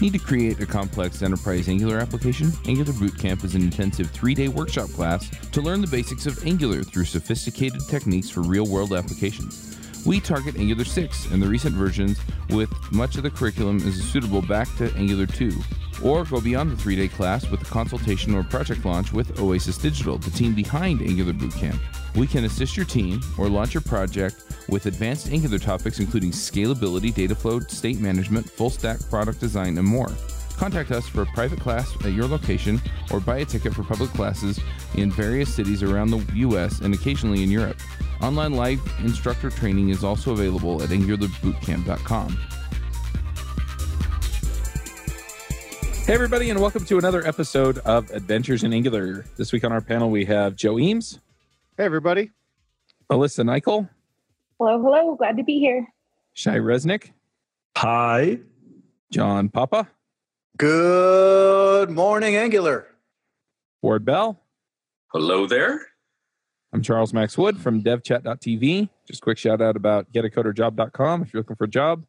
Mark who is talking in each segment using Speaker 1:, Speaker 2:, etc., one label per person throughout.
Speaker 1: Need to create a complex enterprise Angular application? Angular Bootcamp is an intensive three day workshop class to learn the basics of Angular through sophisticated techniques for real world applications. We target Angular 6 and the recent versions, with much of the curriculum is suitable back to Angular 2. Or go beyond the three day class with a consultation or project launch with Oasis Digital, the team behind Angular Bootcamp. We can assist your team or launch your project with advanced Angular topics including scalability, data flow, state management, full stack product design, and more. Contact us for a private class at your location or buy a ticket for public classes in various cities around the US and occasionally in Europe. Online live instructor training is also available at angularbootcamp.com. Hey, everybody, and welcome to another episode of Adventures in Angular. This week on our panel, we have Joe Eames,
Speaker 2: Hey, everybody.
Speaker 1: Alyssa Nicoll,
Speaker 3: Hello, hello. Glad to be here.
Speaker 1: Shai Reznik,
Speaker 4: Hi.
Speaker 1: John Papa,
Speaker 2: Good morning, Angular.
Speaker 1: Ward Bell.
Speaker 5: Hello there.
Speaker 1: I'm Charles Max Wood from devchat.tv. Just a quick shout out about getacoderjob.com if you're looking for a job.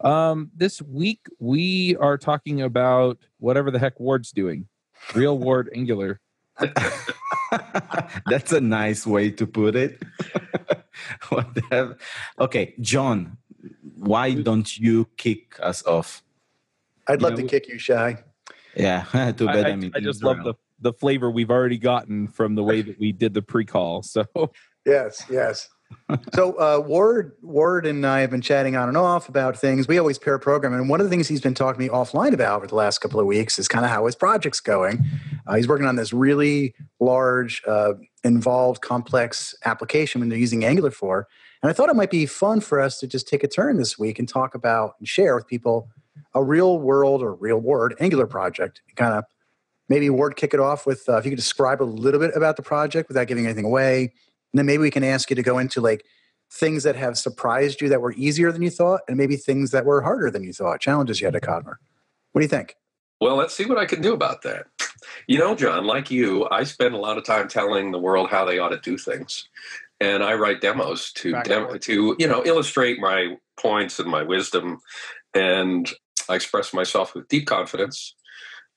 Speaker 1: Um, this week, we are talking about whatever the heck Ward's doing. Real Ward Angular.
Speaker 4: That's a nice way to put it. What the hell? okay, John, why don't you kick us off?
Speaker 2: I'd
Speaker 1: You
Speaker 2: love
Speaker 1: know,
Speaker 2: to kick you, Shai.
Speaker 4: Yeah, too
Speaker 1: I,
Speaker 4: bad
Speaker 1: I-
Speaker 4: I'm in
Speaker 1: I just love the, the flavor we've already gotten from the way that we did the pre call. So,
Speaker 2: Yes, yes. So uh, Ward, Ward, and I have been chatting on and off about things. We always pair program, and one of the things he's been talking to me offline about over the last couple of weeks is kind of how his project's going. Uh, he's working on this really large, uh, involved, complex application when they're using Angular for. And I thought it might be fun for us to just take a turn this week and talk about and share with people a real world or real word Angular project. Kind of maybe Ward kick it off with uh, if you could describe a little bit about the project without giving anything away. And then maybe we can ask you to go into like things that have surprised you that were easier than you thought, and maybe things that were harder than you thought, challenges you had to mm-hmm. conquer. What do you think?
Speaker 5: Well, let's see what I can do about that. You know, John, like you, I spend a lot of time telling the world how they ought to do things. And I write demos to dem- to you know illustrate my points and my wisdom, and I express myself with deep confidence,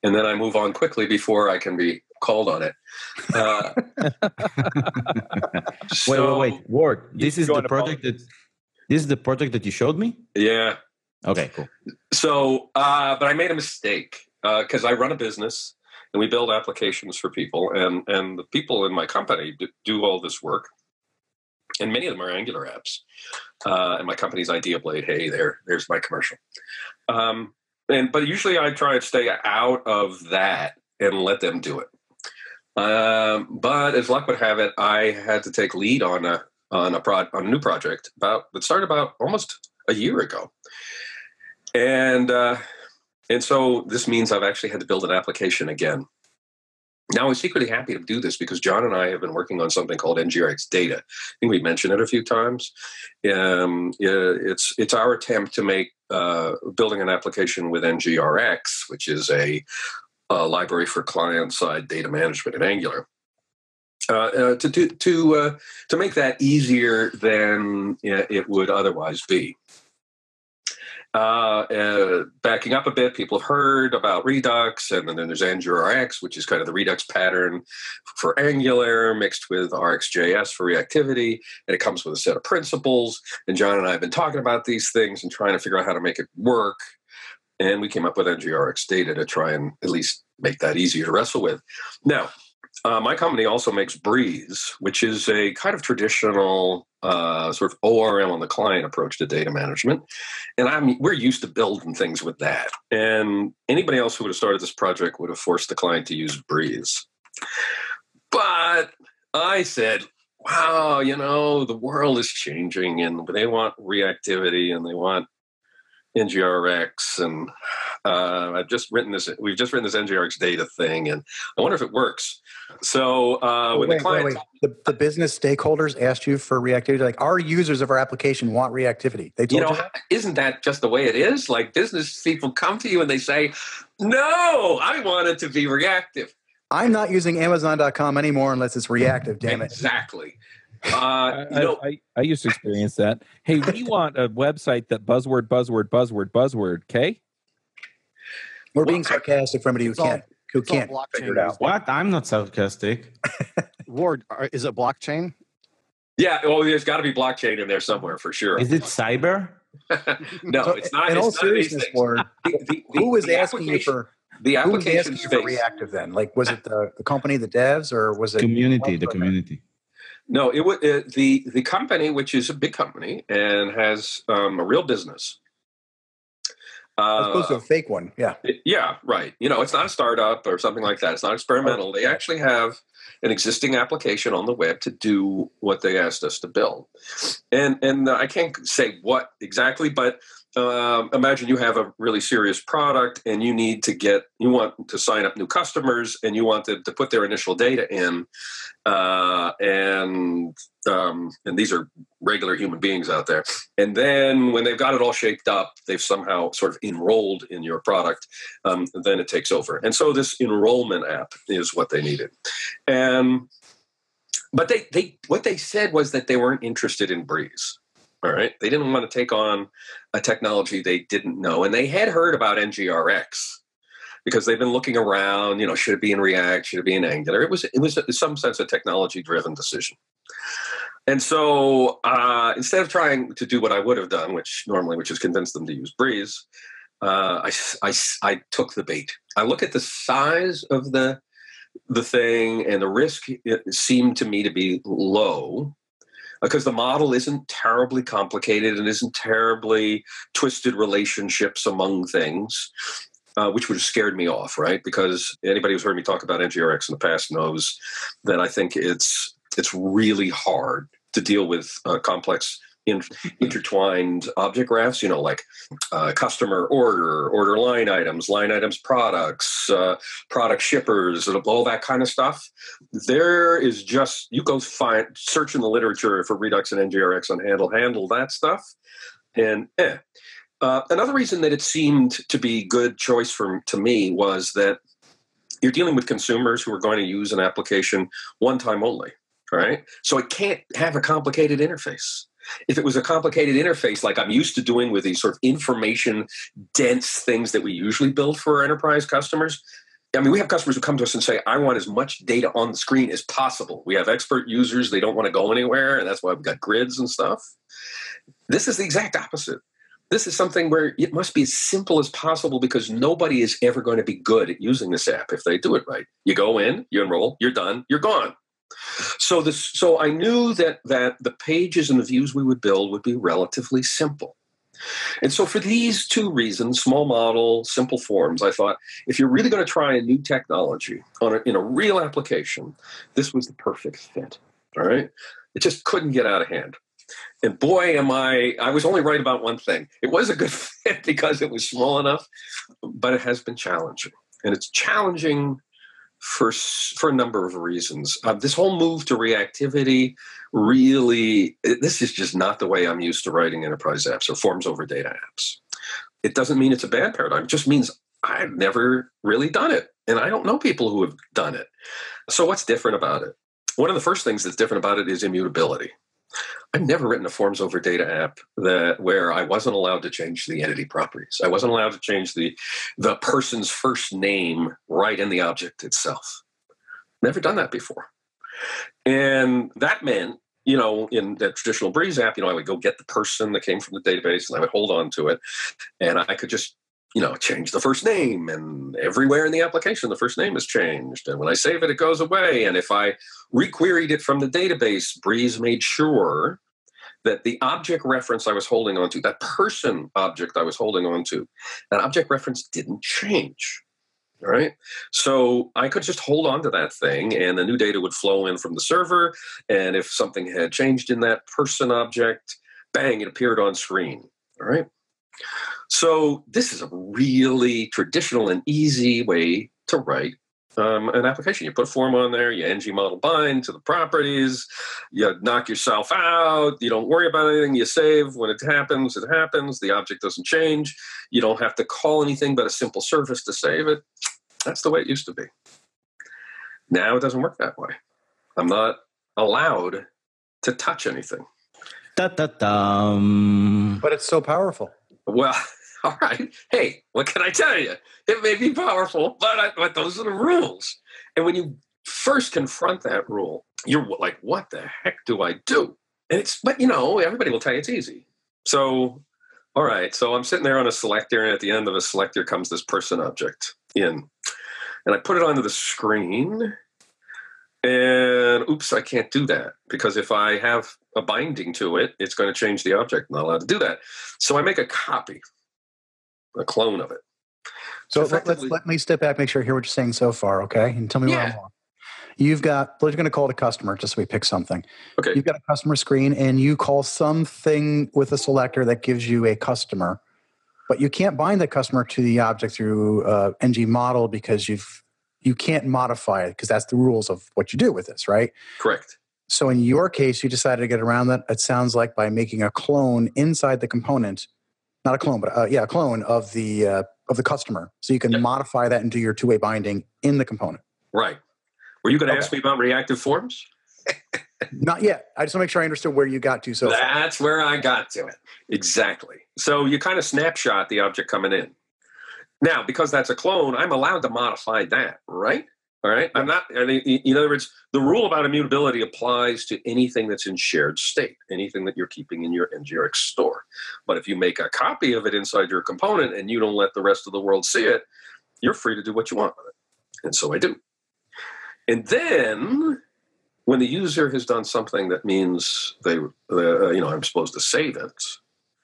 Speaker 5: and then I move on quickly before I can be called on it. Uh,
Speaker 4: wait,
Speaker 5: so-
Speaker 4: wait, wait. Ward, this is the project that this is the project that you showed me?
Speaker 5: Yeah,
Speaker 4: Okay, cool.
Speaker 5: So, uh, but I made a mistake because I run a business and we build applications for people, and and the people in my company do, do all this work, and many of them are Angular apps. Uh, and my company's IdeaBlade. Hey, there, there's my commercial. Um, and but usually I try to stay out of that and let them do it. Um, but as luck would have it, I had to take lead on a on a pro- on a new project about that started about almost a year ago and uh, and so this means I've actually had to build an application again. Now I'm secretly happy to do this because John and I have been working on something called NGRX Data. I think we mentioned it a few times. Um, it's it's our attempt to make uh, building an application with NGRX, which is a, a library for client-side data management in Angular. Uh, uh, to to to uh, to make that easier than it would otherwise be. Uh, uh, backing up a bit, people have heard about Redux, and then there's AngularRx, which is kind of the Redux pattern for Angular mixed with RxJS for reactivity, and it comes with a set of principles. And John and I have been talking about these things and trying to figure out how to make it work. And we came up with NGRX data to try and at least make that easier to wrestle with. Now, uh, my company also makes Breeze, which is a kind of traditional uh, sort of ORM on the client approach to data management, and I'm we're used to building things with that. And anybody else who would have started this project would have forced the client to use Breeze. But I said, "Wow, you know, the world is changing, and they want reactivity, and they want NGRX, and uh, I've just written this. We've just written this NGRX data thing, and I wonder if it works." So uh,
Speaker 2: Oh,
Speaker 5: when
Speaker 2: wait,
Speaker 5: the client,
Speaker 2: wait, wait. The, the business stakeholders asked you for reactivity. Like our users of our application want reactivity. They
Speaker 5: you
Speaker 2: told
Speaker 5: know,
Speaker 2: you, that?
Speaker 5: isn't that just the way it is? Like business people come to you and they say, "No, I want it to be reactive."
Speaker 2: I'm not using Amazon.com anymore unless it's reactive. Damn it.
Speaker 5: Exactly. Uh,
Speaker 1: I,
Speaker 5: you know,
Speaker 1: I, I, I used to experience that. Hey, we want a website that buzzword, buzzword, buzzword, buzzword, okay?
Speaker 2: We're being sarcastic for anybody who can't who
Speaker 6: it's
Speaker 2: can't
Speaker 6: blockchain
Speaker 2: figure it out.
Speaker 4: What? I'm not sarcastic.
Speaker 6: Ward, are- is it blockchain?
Speaker 5: Yeah, well, there's got to be blockchain in there somewhere for sure.
Speaker 4: Is it cyber?
Speaker 5: no,
Speaker 2: So,
Speaker 5: it's not.
Speaker 2: In
Speaker 5: it's
Speaker 2: all
Speaker 5: none of these
Speaker 2: seriousness. Ward,
Speaker 5: The- the- the-
Speaker 2: who was asking you for
Speaker 5: the
Speaker 2: who was
Speaker 5: application
Speaker 2: asking you for reactive then? Like, was it the, the company, the devs, or was it
Speaker 4: Community, the community.
Speaker 5: No, it was uh, the the company, which is a big company and has um, a real business.
Speaker 2: As opposed to
Speaker 5: Uh,
Speaker 2: a fake one? Yeah.
Speaker 5: yeah, right. You know, it's not a startup or something like that. It's not experimental. They actually have an existing application on the web to do what they asked us to build. And and I can't say what exactly, but um, imagine you have a really serious product and you need to get you want to sign up new customers and you want to, to put their initial data in uh, and um, and these are regular human beings out there. And then when they've got it all shaped up they've somehow sort of enrolled in your product um, then it takes over. And so this enrollment app is what they needed. And but they they what they said was that they weren't interested in breeze all right. They didn't want to take on a technology they didn't know and they had heard about ngrx because they've been looking around you know should it be in react should it be in angular? It was it was in some sense a technology driven decision. And so uh, instead of trying to do what i would have done which normally which is convince them to use breeze uh, I, I, I took the bait. I look at the size of the the thing and the risk it seemed to me to be low because the model isn't terribly complicated and isn't terribly twisted relationships among things uh, which would have scared me off, right? Because anybody who's heard me talk about NGRX in the past knows that I think it's it's really hard to deal with uh, complex in, intertwined object graphs. You know, like uh, customer order, order line items, line items products, uh, product shippers, all that kind of stuff. There is just you go find search in the literature for Redux and NGRX on handle handle that stuff, and eh. Uh, another reason that it seemed to be good choice for to me was that you're dealing with consumers who are going to use an application one time only, right? So it can't have a complicated interface. If it was a complicated interface like I'm used to doing with these sort of information dense things that we usually build for our enterprise customers, I mean, we have customers who come to us and say, I want as much data on the screen as possible. We have expert users, they don't want to go anywhere, and that's why we've got grids and stuff. This is the exact opposite this is something where it must be as simple as possible because nobody is ever going to be good at using this app if they do it right. You go in, you enroll, you're done, you're gone. So this so I knew that that the pages and the views we would build would be relatively simple. And so for these two reasons, small model, simple forms, I thought if you're really going to try a new technology on a, in a real application, this was the perfect fit. All right? It just couldn't get out of hand and boy am i i was only right about one thing it was a good fit because it was small enough but it has been challenging and it's challenging for for a number of reasons. Uh, this whole move to reactivity really this is just not the way i'm used to writing enterprise apps or forms over data apps. It doesn't mean it's a bad paradigm it just means i've never really done it and i don't know people who have done it. So what's different about it? One of the first things that's different about it is immutability I've never written a forms over data app that where I wasn't allowed to change the entity properties. I wasn't allowed to change the the person's first name right in the object itself. Never done that before. And that meant, you know, in the traditional Breeze app, you know, I would go get the person that came from the database and I would hold on to it. And I could just you know, change the first name, and everywhere in the application, the first name is changed. And when I save it, it goes away. And if I requeried it from the database, Breeze made sure that the object reference I was holding onto, that person object I was holding onto, that object reference didn't change. Right. So I could just hold on to that thing and the new data would flow in from the server. And if something had changed in that person object, bang, it appeared on screen. All right. So this is a really traditional and easy way to write um, an application. You put a form on there, you ng model bind to the properties, you knock yourself out, you don't worry about anything, you save. When it happens, it happens. The object doesn't change. You don't have to call anything but a simple service to save it. That's the way it used to be. Now it doesn't work that way. I'm not allowed to touch anything.
Speaker 4: Da, da, dum.
Speaker 2: But it's so powerful.
Speaker 5: Well, All right. Hey, what can I tell you? It may be powerful, but, I, but those are the rules. And when you first confront that rule, you're like, what the heck do I do? And it's, but you know, everybody will tell you it's easy. So, all right. So I'm sitting there on a selector, and at the end of a selector comes this person object in. And I put it onto the screen. And oops, I can't do that because if I have a binding to it, it's going to change the object. I'm not allowed to do that. So I make a copy, a clone of it.
Speaker 2: So let, let's let me step back, make sure I hear what you're saying so far, okay? And tell me where I'm
Speaker 5: Yeah.
Speaker 2: wrong. You've got, we're going to call it a customer, just so we pick something.
Speaker 5: Okay.
Speaker 2: You've got a customer screen, and you call something with a selector that gives you a customer, but you can't bind the customer to the object through uh, ng model because you've you can't modify it because that's the rules of what you do with this, right?
Speaker 5: Correct.
Speaker 2: So in your case, you decided to get around that. It sounds like by making a clone inside the component, not a clone, but uh, yeah, a clone of the uh, of the customer. So you can
Speaker 5: Yep.
Speaker 2: modify that into your two way binding in the component.
Speaker 5: Right. Were you going to
Speaker 2: Okay.
Speaker 5: ask me about reactive forms?
Speaker 2: Not yet. I just want to make sure I understood where you got to. So
Speaker 5: That's where I got to it. Exactly. So you kind of snapshot the object coming in. Now, because that's a clone, I'm allowed to modify that, right? All right. I'm not, I mean, in other words, the rule about immutability applies to anything that's in shared state, anything that you're keeping in your NGRX store. But if you make a copy of it inside your component and you don't let the rest of the world see it, you're free to do what you want with it. And so I do. And then when the user has done something that means they, uh, you know, I'm supposed to save it.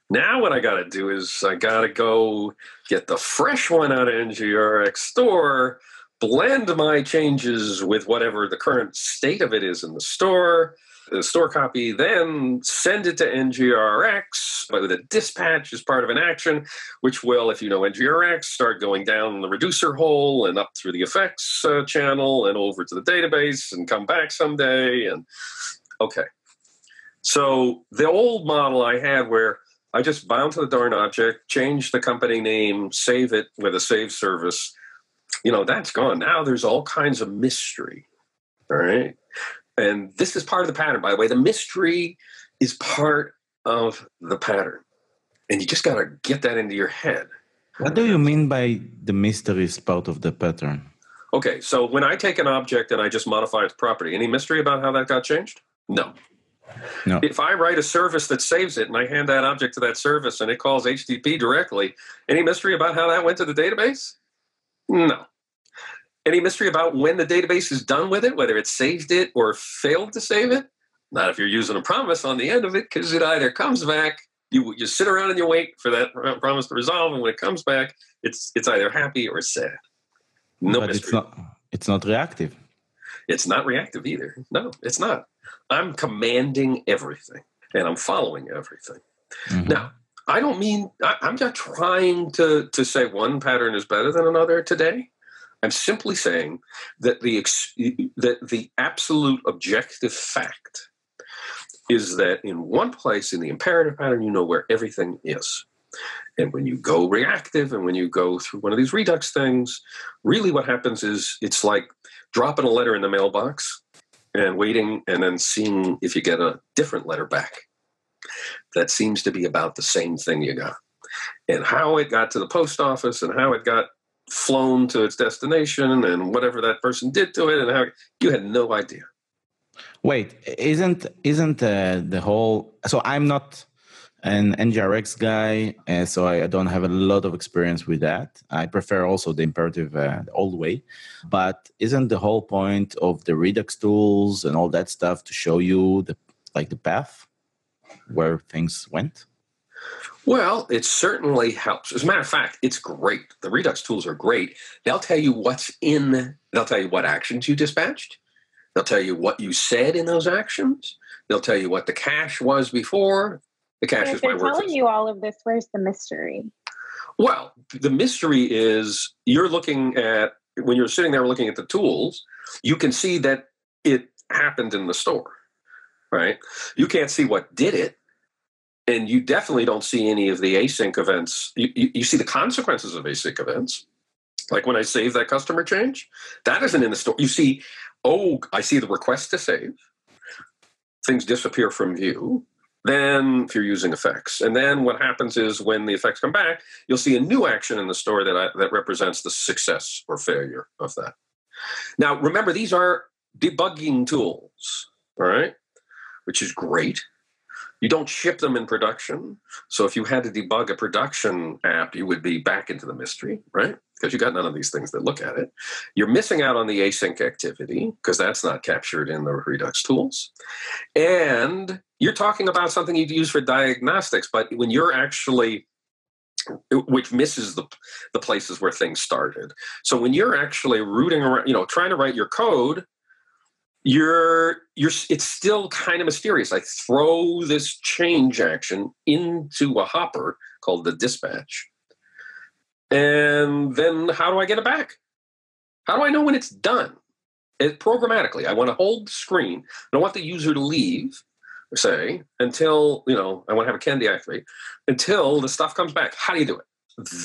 Speaker 5: Now what I got to do is I got to go get the fresh one out of NGRX store, blend my changes with whatever the current state of it is in the store, the store copy, then send it to NGRX with a dispatch as part of an action, which will, if you know NGRX, start going down the reducer hole and up through the effects uh, channel and over to the database and come back someday. And okay. So the old model I had where I just bound to the darn object, change the company name, save it with a save service. You know, that's gone. Now there's all kinds of mystery. All right. And this is part of the pattern, by the way. The mystery is part of the pattern. And you just got to get that into your head.
Speaker 4: What do you mean by the mystery is part of the pattern?
Speaker 5: Okay, so when I take an object and I just modify its property, any mystery about how that got changed? No.
Speaker 4: No.
Speaker 5: If I write a service that saves it and I hand that object to that service and it calls HTTP directly, any mystery about how that went to the database? No. Any mystery about when the database is done with it, whether it saved it or failed to save it? Not if you're using a promise on the end of it, because it either comes back, you you sit around and you wait for that promise to resolve, and when it comes back, it's it's either happy or sad. No
Speaker 4: but
Speaker 5: mystery.
Speaker 4: it's not it's not reactive.
Speaker 5: It's not reactive either. No, it's not. I'm commanding everything and I'm following everything.
Speaker 4: Mhm.
Speaker 5: Now, I don't mean I, I'm not trying to to say one pattern is better than another today. I'm simply saying that the ex, that the absolute objective fact is that in one place in the imperative pattern you know where everything is. And when you go reactive and when you go through one of these redux things, really what happens is it's like dropping a letter in the mailbox and waiting and then seeing if you get a different letter back that seems to be about the same thing you got. And how it got to the post office and how it got flown to its destination and whatever that person did to it and how you had no idea.
Speaker 4: Wait, isn't isn't uh, the whole? So I'm not an NGRX guy, uh, so I don't have a lot of experience with that. I prefer also the imperative uh, old way. But isn't the whole point of the Redux tools and all that stuff to show you the like the path where things went?
Speaker 5: Well, it certainly helps. As a matter of fact, it's great. The Redux tools are great. They'll tell you what's in, they'll tell you what actions you dispatched. They'll tell you what you said in those actions. They'll tell you what the cache was before. The
Speaker 3: And
Speaker 5: is
Speaker 3: they're telling you all of this, where's the mystery?
Speaker 5: Well, the mystery is you're looking at, when you're sitting there looking at the tools, you can see that it happened in the store, right? You can't see what did it. And you definitely don't see any of the async events. You, you, you see the consequences of async events. Like when I save that customer change, that isn't in the store. You see, oh, I see the request to save. Things disappear from view. Then if you're using effects. And then what happens is when the effects come back, you'll see a new action in the story that, I, that represents the success or failure of that. Now, remember, these are debugging tools, all right, which is great. You don't ship them in production. So if you had to debug a production app, you would be back into the mystery, right? Because you got none of these things that look at it. You're missing out on the async activity because that's not captured in the Redux tools. And you're talking about something you'd use for diagnostics, but when you're actually which misses the the places where things started. So when you're actually rooting around, you know, trying to write your code, you're you're it's still kind of mysterious. I throw this change action into a hopper called the dispatch. And then how do I get it back? How do I know when it's done? It, programmatically, I want to hold the screen. I don't want the user to leave, say, until, you know, I want to have a can deactivate, until the stuff comes back. How do you do it?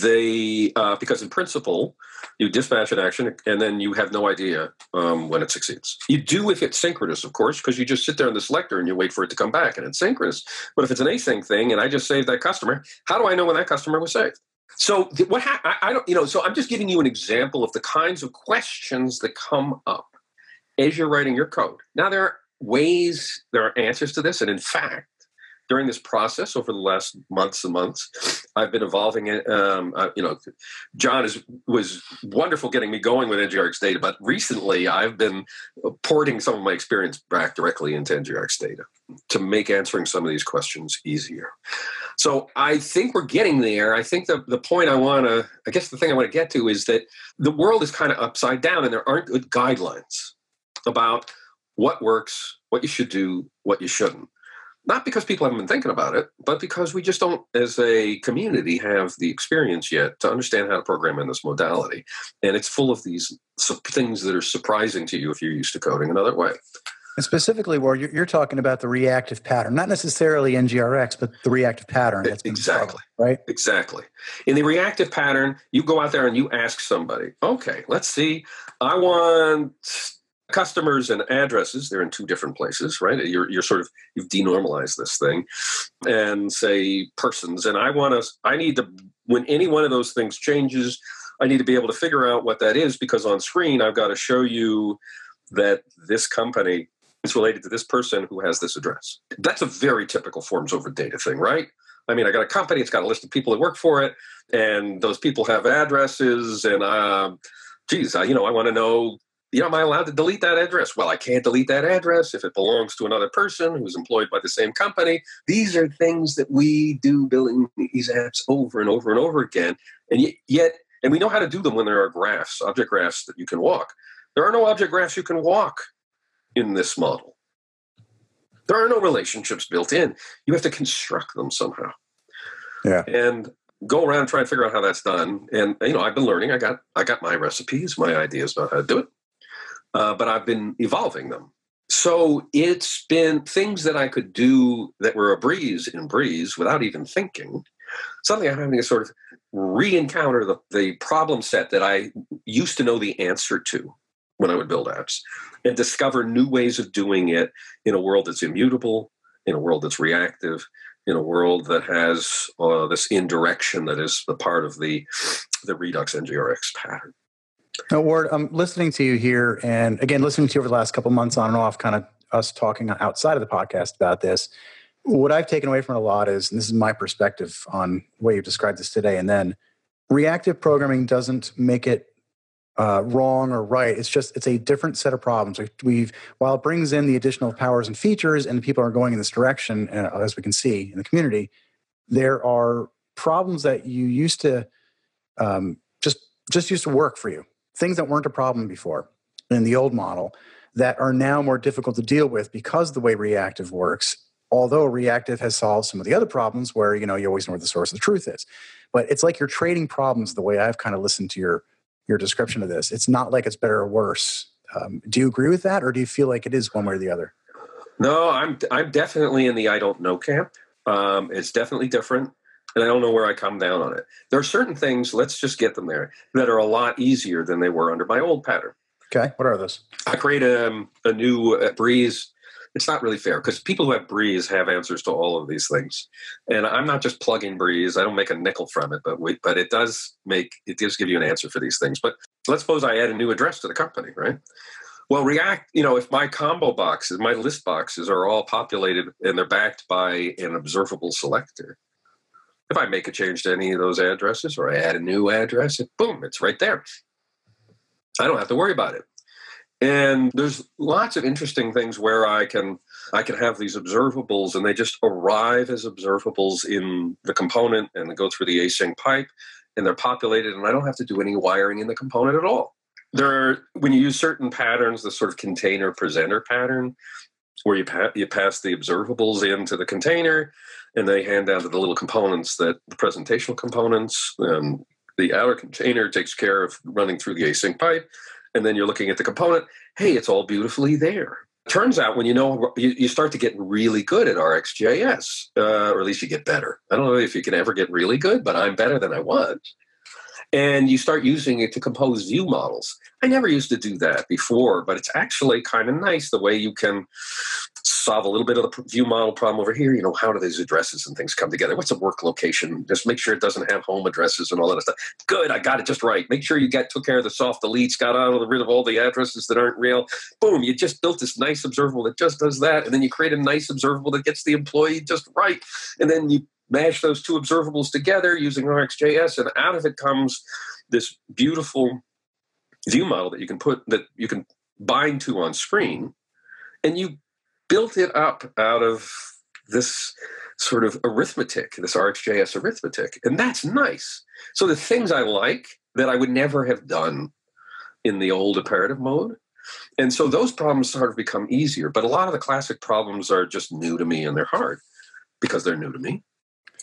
Speaker 5: They, uh, because in principle, you dispatch an action and then you have no idea um, when it succeeds. You do if it's synchronous, of course, because you just sit there in the selector and you wait for it to come back and it's synchronous. But if it's an async thing and I just saved that customer, how do I know when that customer was saved? So what ha- I, I don't, you know, so I'm just giving you an example of the kinds of questions that come up as you're writing your code. Now there are ways, there are answers to this, and in fact, during this process over the last months and months, I've been evolving it. Um, uh, you know, John is was wonderful getting me going with NGRX data, but recently I've been porting some of my experience back directly into NGRX data to make answering some of these questions easier. So I think we're getting there. I think the, the point I want to, I guess the thing I want to get to is that the world is kind of upside down and there aren't good guidelines about what works, what you should do, what you shouldn't not because people haven't been thinking about it, but because we just don't, as a community, have the experience yet to understand how to program in this modality. And it's full of these things that are surprising to you if you're used to coding another way.
Speaker 2: And specifically, where you're, you're, talking about the reactive pattern, not necessarily NGRX, but the reactive pattern. That's
Speaker 5: exactly
Speaker 2: right.
Speaker 5: Exactly. In the reactive pattern, you go out there and you ask somebody, "Okay, let's see. I want customers and addresses they're in two different places right? You're, you're sort of you've denormalized this thing and say persons and i want to i need to when any one of those things changes i need to be able to figure out what that is because on screen i've got to show you that this company is related to this person who has this address. That's a very typical forms over data thing right? I mean, I got a company, it's got a list of people that work for it, and those people have addresses, and uh, geez, I, you know, I want to know you know, am I allowed to delete that address? Well, I can't delete that address if it belongs to another person who's employed by the same company. These are things that we do building these apps over and over and over again. And yet, and we know how to do them when there are graphs, object graphs that you can walk. There are no object graphs you can walk in this model. There are no relationships built in. You have to construct them somehow.
Speaker 2: Yeah.
Speaker 5: And go around and try and figure out how that's done. And you know, I've been learning. I got I got my recipes, my ideas about how to do it uh, but I've been evolving them. So it's been things that I could do that were a breeze in breeze without even thinking. Something I'm having to sort of re-encounter the, the problem set that I used to know the answer to when I would build apps and discover new ways of doing it in a world that's immutable, in a world that's reactive, in a world that has uh, this indirection that is the part of the the Redux NGRX pattern.
Speaker 2: Now, Ward, I'm listening to you here, and again, listening to you over the last couple months on and off, kind of us talking outside of the podcast about this. What I've taken away from it a lot is, and this is my perspective on the way you've described this today, and then reactive programming doesn't make it uh, wrong or right. It's just it's a different set of problems. We've while it brings in the additional powers and features, and people are going in this direction, uh, as we can see in the community, there are problems that you used to um, just just used to work for you things that weren't a problem before in the old model that are now more difficult to deal with because the way reactive works although reactive has solved some of the other problems where you know you always know where the source of the truth is. But it's like you're trading problems the way i've kind of listened to your your description of this. It's not like it's better or worse. Um, do you agree with that or do you feel like it is one way or the other?
Speaker 5: No i'm i'm definitely in the i don't know camp. Um, it's definitely different and I don't know where I come down on it. There are certain things, let's just get them there, that are a lot easier than they were under my old pattern.
Speaker 2: Okay, what are those?
Speaker 5: I create a, a new uh, Breeze it's not really fair because people who have Breeze have answers to all of these things, and I'm not just plugging Breeze. I don't make a nickel from it, but we, but it does make it does give you an answer for these things. But let's suppose I add a new address to the company, right? Well, React, you know, if my combo boxes, my list boxes are all populated and they're backed by an observable selector, if I make a change to any of those addresses or I add a new address, it, boom, it's right there. I don't have to worry about it. And there's lots of interesting things where I can I can have these observables and they just arrive as observables in the component and they go through the async pipe and they're populated and I don't have to do any wiring in the component at all there are when you use certain patterns the sort of container presenter pattern where you, pa- you pass the observables into the container and they hand down to the little components that the presentational components and the outer container takes care of running through the async pipe and then you're looking at the component hey it's all beautifully there. Turns out when you know you, you start to get really good at rxjs uh, or at least you get better. I don't know if you can ever get really good but i'm better than i was and you start using it to compose view models. I never used to do that before, but it's actually kind of nice the way you can solve a little bit of the view model problem over here. You know, how do these addresses and things come together? What's a work location? Just make sure it doesn't have home addresses and all that stuff. Good, I got it just right. Make sure you got took care of the soft deletes, got out of rid of all the addresses that aren't real. Boom, you just built this nice observable that just does that, and then you create a nice observable that gets the employee just right, and then you mash those two observables together using RxJS, and out of it comes this beautiful view model that you can put that you can bind to on screen, and you built it up out of this sort of arithmetic, this RxJS arithmetic, and that's nice. So the things I like that I would never have done in the old imperative mode. And so those problems sort of become easier. But a lot of the classic problems are just new to me and they're hard because they're new to me.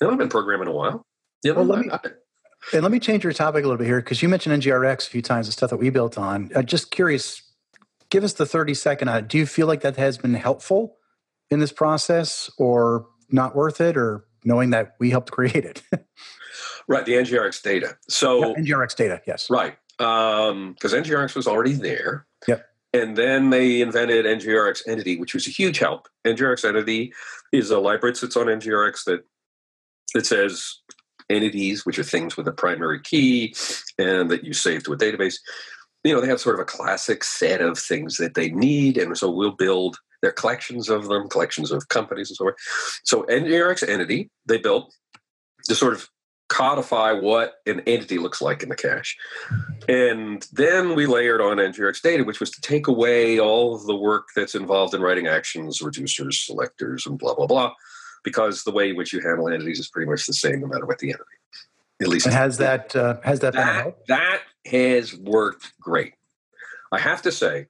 Speaker 5: And I've been programming a while. Yeah,
Speaker 2: well, let me, and let me change your topic a little bit here because you mentioned NGRX a few times, the stuff that we built on. Uh, just curious, give us the 30 second on it. Do you feel like that has been helpful in this process or not worth it or knowing that we helped create it?
Speaker 5: right, the NGRX data. So
Speaker 2: yeah, NGRX data, yes.
Speaker 5: Right. Because um, NGRX was already there.
Speaker 2: Yep.
Speaker 5: And then they invented NGRX Entity, which was a huge help. NGRX Entity is a library that sits on NGRX that that says entities, which are things with a primary key and that you save to a database. You know, they have sort of a classic set of things that they need. And so we'll build their collections of them, collections of companies and so forth. So NGRX entity, they built to sort of codify what an entity looks like in the cache. And then we layered on NGRX data, which was to take away all of the work that's involved in writing actions, reducers, selectors, and blah, blah, blah, because the way in which you handle entities is pretty much the same no matter what the entity. At least
Speaker 2: and has that uh, has that
Speaker 5: that, that has worked great. I have to say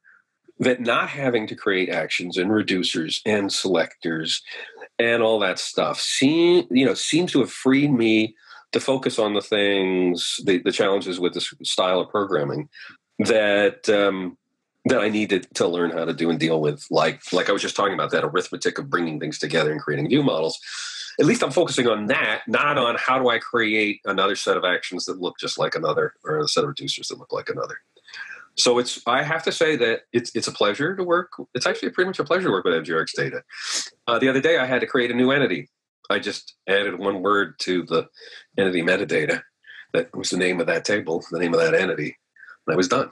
Speaker 5: that not having to create actions and reducers and selectors and all that stuff seem you know seems to have freed me to focus on the things the, the challenges with this style of programming that um, that I needed to learn how to do and deal with, like like I was just talking about that arithmetic of bringing things together and creating view models. At least I'm focusing on that, not on how do I create another set of actions that look just like another, or a set of reducers that look like another. So it's I have to say that it's it's a pleasure to work. It's actually pretty much a pleasure to work with NGRX data. Uh, the other day I had to create a new entity. I just added one word to the entity metadata. That was the name of that table, the name of that entity, and I was done.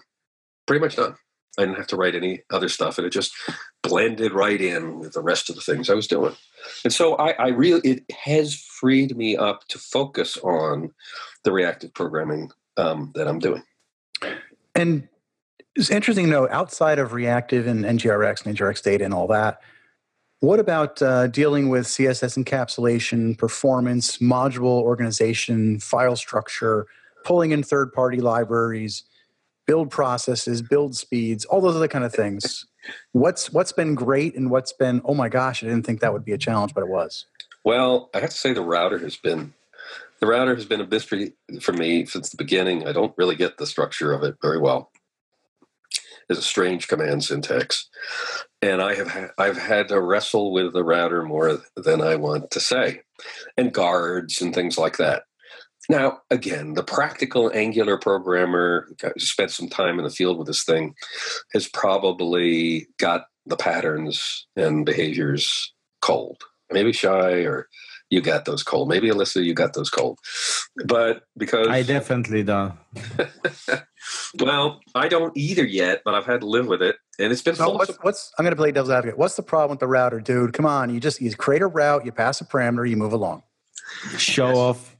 Speaker 5: Pretty much done. I didn't have to write any other stuff, and it just blended right in with the rest of the things I was doing. And so I, I really it has freed me up to focus on the reactive programming um, that I'm doing.
Speaker 2: And it's interesting know outside of reactive and NGRX and NGRX data and all that. What about uh, dealing with CSS encapsulation, performance, module organization, file structure, pulling in third party libraries? Build processes, build speeds, all those other kind of things. what's what's been great and what's been oh my gosh, I didn't think that would be a challenge, but it was.
Speaker 5: Well, I have to say the router has been the router has been a mystery for me since the beginning. I don't really get the structure of it very well. It's a strange command syntax, and I have ha- I've had to wrestle with the router more than I want to say, and guards and things like that. Now, again, the practical Angular programmer who spent some time in the field with this thing has probably got the patterns and behaviors cold. Maybe Shai or you got those cold. Maybe Alyssa, you got those cold. But because
Speaker 4: I definitely don't.
Speaker 5: well, I don't either yet, but I've had to live with it, and it's been.
Speaker 2: So what's,
Speaker 5: of-
Speaker 2: what's I'm going to play devil's advocate. What's the problem with the router, dude? Come on, you just you create a route, you pass a parameter, you move along.
Speaker 4: Show off.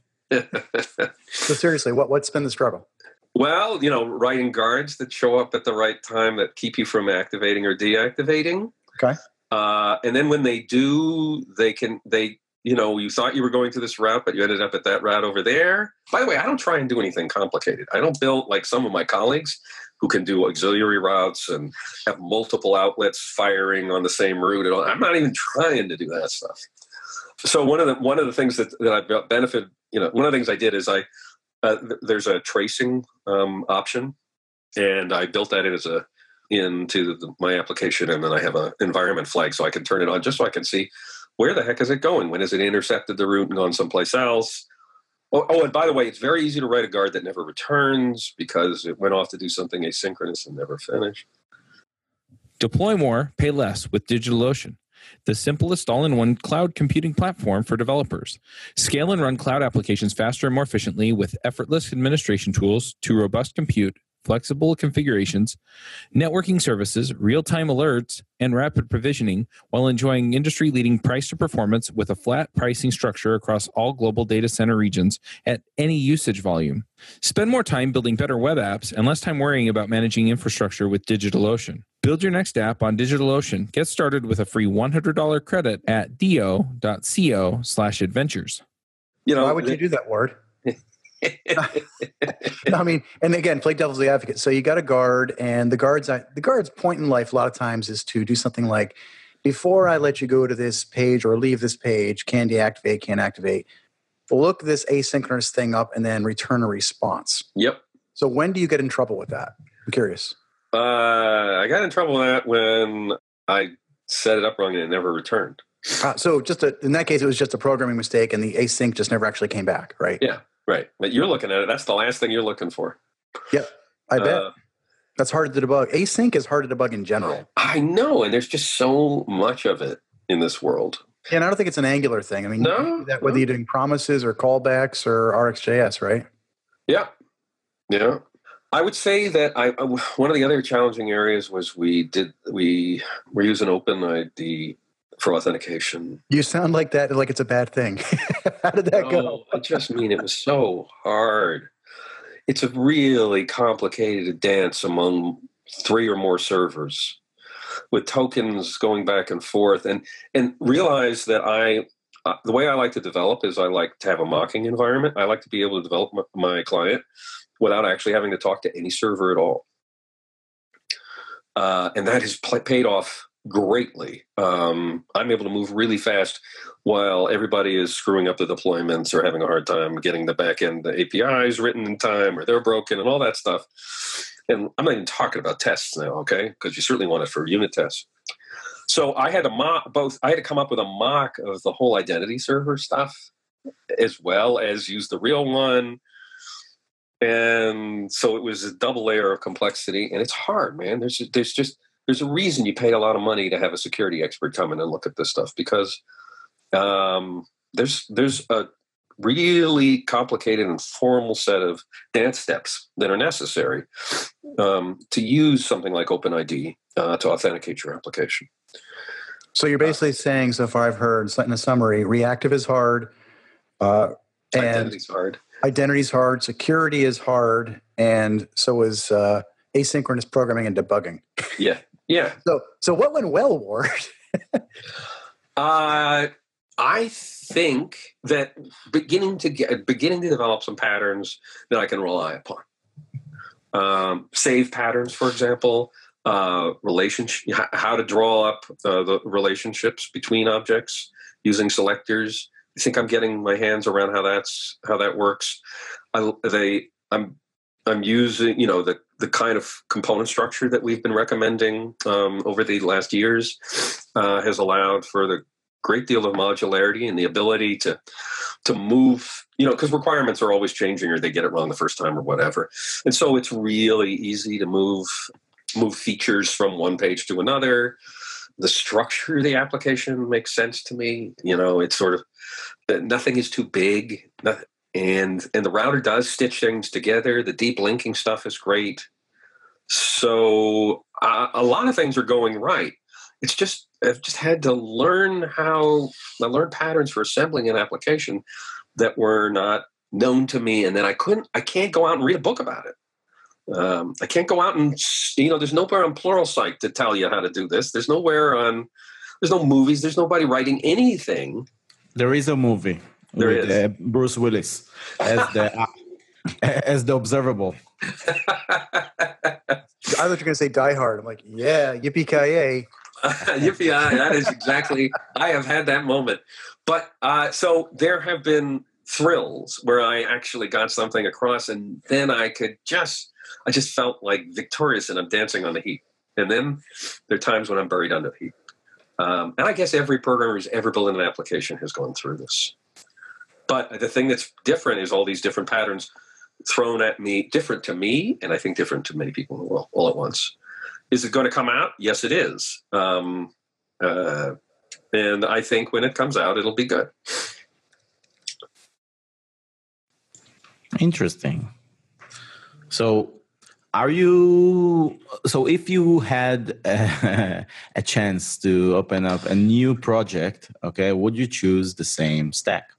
Speaker 2: So seriously, what what's been the struggle?
Speaker 5: well, you know, writing guards that show up at the right time that keep you from activating or deactivating.
Speaker 2: Okay.
Speaker 5: Uh, and then when they do, they can they you know you thought you were going to this route, but you ended up at that route over there. By the way, I don't try and do anything complicated. I don't build like some of my colleagues who can do auxiliary routes and have multiple outlets firing on the same route. I'm not even trying to do that stuff. So one of the one of the things that that I've benefited, you know, one of the things I did is I uh, th- there's a tracing um, option, and I built that in as a into the, my application, and then I have an environment flag, so I can turn it on just so I can see where the heck is it going? When has it intercepted the route and gone someplace else? Oh, oh, and by the way, it's very easy to write a guard that never returns because it went off to do something asynchronous and never finished.
Speaker 1: Deploy more, pay less with DigitalOcean, the simplest all in one cloud computing platform for developers. Scale and run cloud applications faster and more efficiently with effortless administration tools to robust compute, flexible configurations, networking services, real time alerts, and rapid provisioning while enjoying industry leading price to performance with a flat pricing structure across all global data center regions at any usage volume. Spend more time building better web apps and less time worrying about managing infrastructure with DigitalOcean. Build your next app on DigitalOcean. Get started with a free $100 credit at do.co slash adventures.
Speaker 5: You know,
Speaker 2: Why would you do that, Ward? No, I mean, and again, play devil's advocate. So you got a guard, and the guard's the guard's point in life a lot of times is to do something like, before I let you go to this page or leave this page, can deactivate, can activate. Look this asynchronous thing up and then return a response.
Speaker 5: yep.
Speaker 2: So when do you get in trouble with that? I'm curious.
Speaker 5: Uh, I got in trouble with that when I set it up wrong and it never returned.
Speaker 2: Uh, so just a, in that case, it was just a programming mistake, and the async just never actually came back, right?
Speaker 5: Yeah, right. But you're looking at it. That's the last thing you're looking for. Yep.
Speaker 2: I bet
Speaker 5: Uh,
Speaker 2: that's hard to debug. Async is hard to debug in general,
Speaker 5: I know, and there's just so much of it in this world.
Speaker 2: and I don't think it's an Angular thing. I mean,
Speaker 5: No,
Speaker 2: that whether
Speaker 5: no.
Speaker 2: you're doing promises or callbacks or RxJS, right?
Speaker 5: Yeah, yeah. I would say that I I- one of the other challenging areas was we did we were using OpenID for authentication.
Speaker 2: You sound like that, like it's a bad thing. How did that go?
Speaker 5: I just mean it was so hard. It's a really complicated dance among three or more servers with tokens going back and forth and and realize that I uh, the way I like to develop is I like to have a mocking environment. I like to be able to develop my, my client without actually having to talk to any server at all. Uh, and that has pl- paid off greatly. Um, I'm able to move really fast while everybody is screwing up the deployments or having a hard time getting the back end the APIs written in time or they're broken and all that stuff. And I'm not even talking about tests now, okay? Because you certainly want it for unit tests. So I had to mock both. I had to come up with a mock of the whole identity server stuff, as well as use the real one. And so it was a double layer of complexity, and it's hard, man. There's there's just there's a reason you pay a lot of money to have a security expert come in and look at this stuff because um, there's there's a really complicated and formal set of dance steps that are necessary um, to use something like OpenID uh, to authenticate your application.
Speaker 2: So you're basically saying, so far I've heard, in a summary, reactive is hard, uh, and
Speaker 5: Identity's hard.
Speaker 2: identity is hard, security is hard, and so is uh, asynchronous programming and debugging.
Speaker 5: Yeah, yeah.
Speaker 2: So, so what went well, Ward?
Speaker 5: Uh, I think that beginning to get beginning to develop some patterns that I can rely upon. Um, save patterns, for example, uh, relationship, how to draw up uh, the relationships between objects using selectors. I think I'm getting my hands around how that's how that works. I, they, I'm, I'm using, you know, the the kind of component structure that we've been recommending um, over the last years uh, has allowed for the great deal of modularity and the ability to to move, you know, because requirements are always changing or they get it wrong the first time or whatever. And so it's really easy to move move features from one page to another. The structure of the application makes sense to me. You know, it's sort of nothing is too big, and and the router does stitch things together. The deep linking stuff is great. So uh, a lot of things are going right. It's just I've just had to learn how I learned patterns for assembling an application that were not known to me, and then I couldn't. I can't go out and read a book about it. Um, I can't go out and you know. There's nowhere on Pluralsight to tell you how to do this. There's nowhere on. There's no movies. There's nobody writing anything.
Speaker 4: There is a movie.
Speaker 5: There
Speaker 4: with,
Speaker 5: is.
Speaker 4: Uh, Bruce Willis as the uh, as the observable.
Speaker 2: I thought you were going to say Die Hard. I'm like, yeah, yippee ki yay.
Speaker 5: Yippee! That is exactly. I have had that moment, but uh, so there have been thrills where I actually got something across, and then I could just, I just felt like victorious, and I'm dancing on the heat. And then there are times when I'm buried under the heat. Um, and I guess every programmer who's ever built an application has gone through this. But the thing that's different is all these different patterns thrown at me, different to me, and I think different to many people in the world all at once. Is it going to come out? Yes, it is. Um, uh, and I think when it comes out, it'll be good.
Speaker 4: Interesting. So, are you so if you had a, a, chance to open up a new project, okay, would you choose the same stack?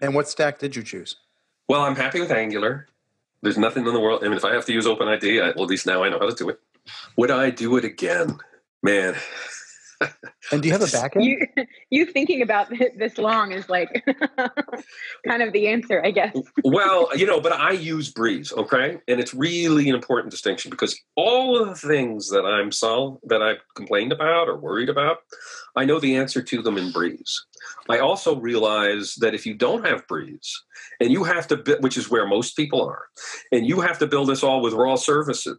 Speaker 2: And what stack did you choose?
Speaker 5: Well, I'm happy with Angular. There's nothing in the world. I mean, if I have to use OpenID, I, well, at least now I know how to do it. Would I do it again? Man.
Speaker 2: and do you have a backend?
Speaker 3: You, you thinking about this long is like kind of the answer, I guess.
Speaker 5: well, you know, but I use Breeze, okay, and it's really an important distinction because all of the things that I'm solved that I've complained about or worried about, I know the answer to them in Breeze. I also realize that if you don't have Breeze and you have to, which is where most people are, and you have to build this all with raw services,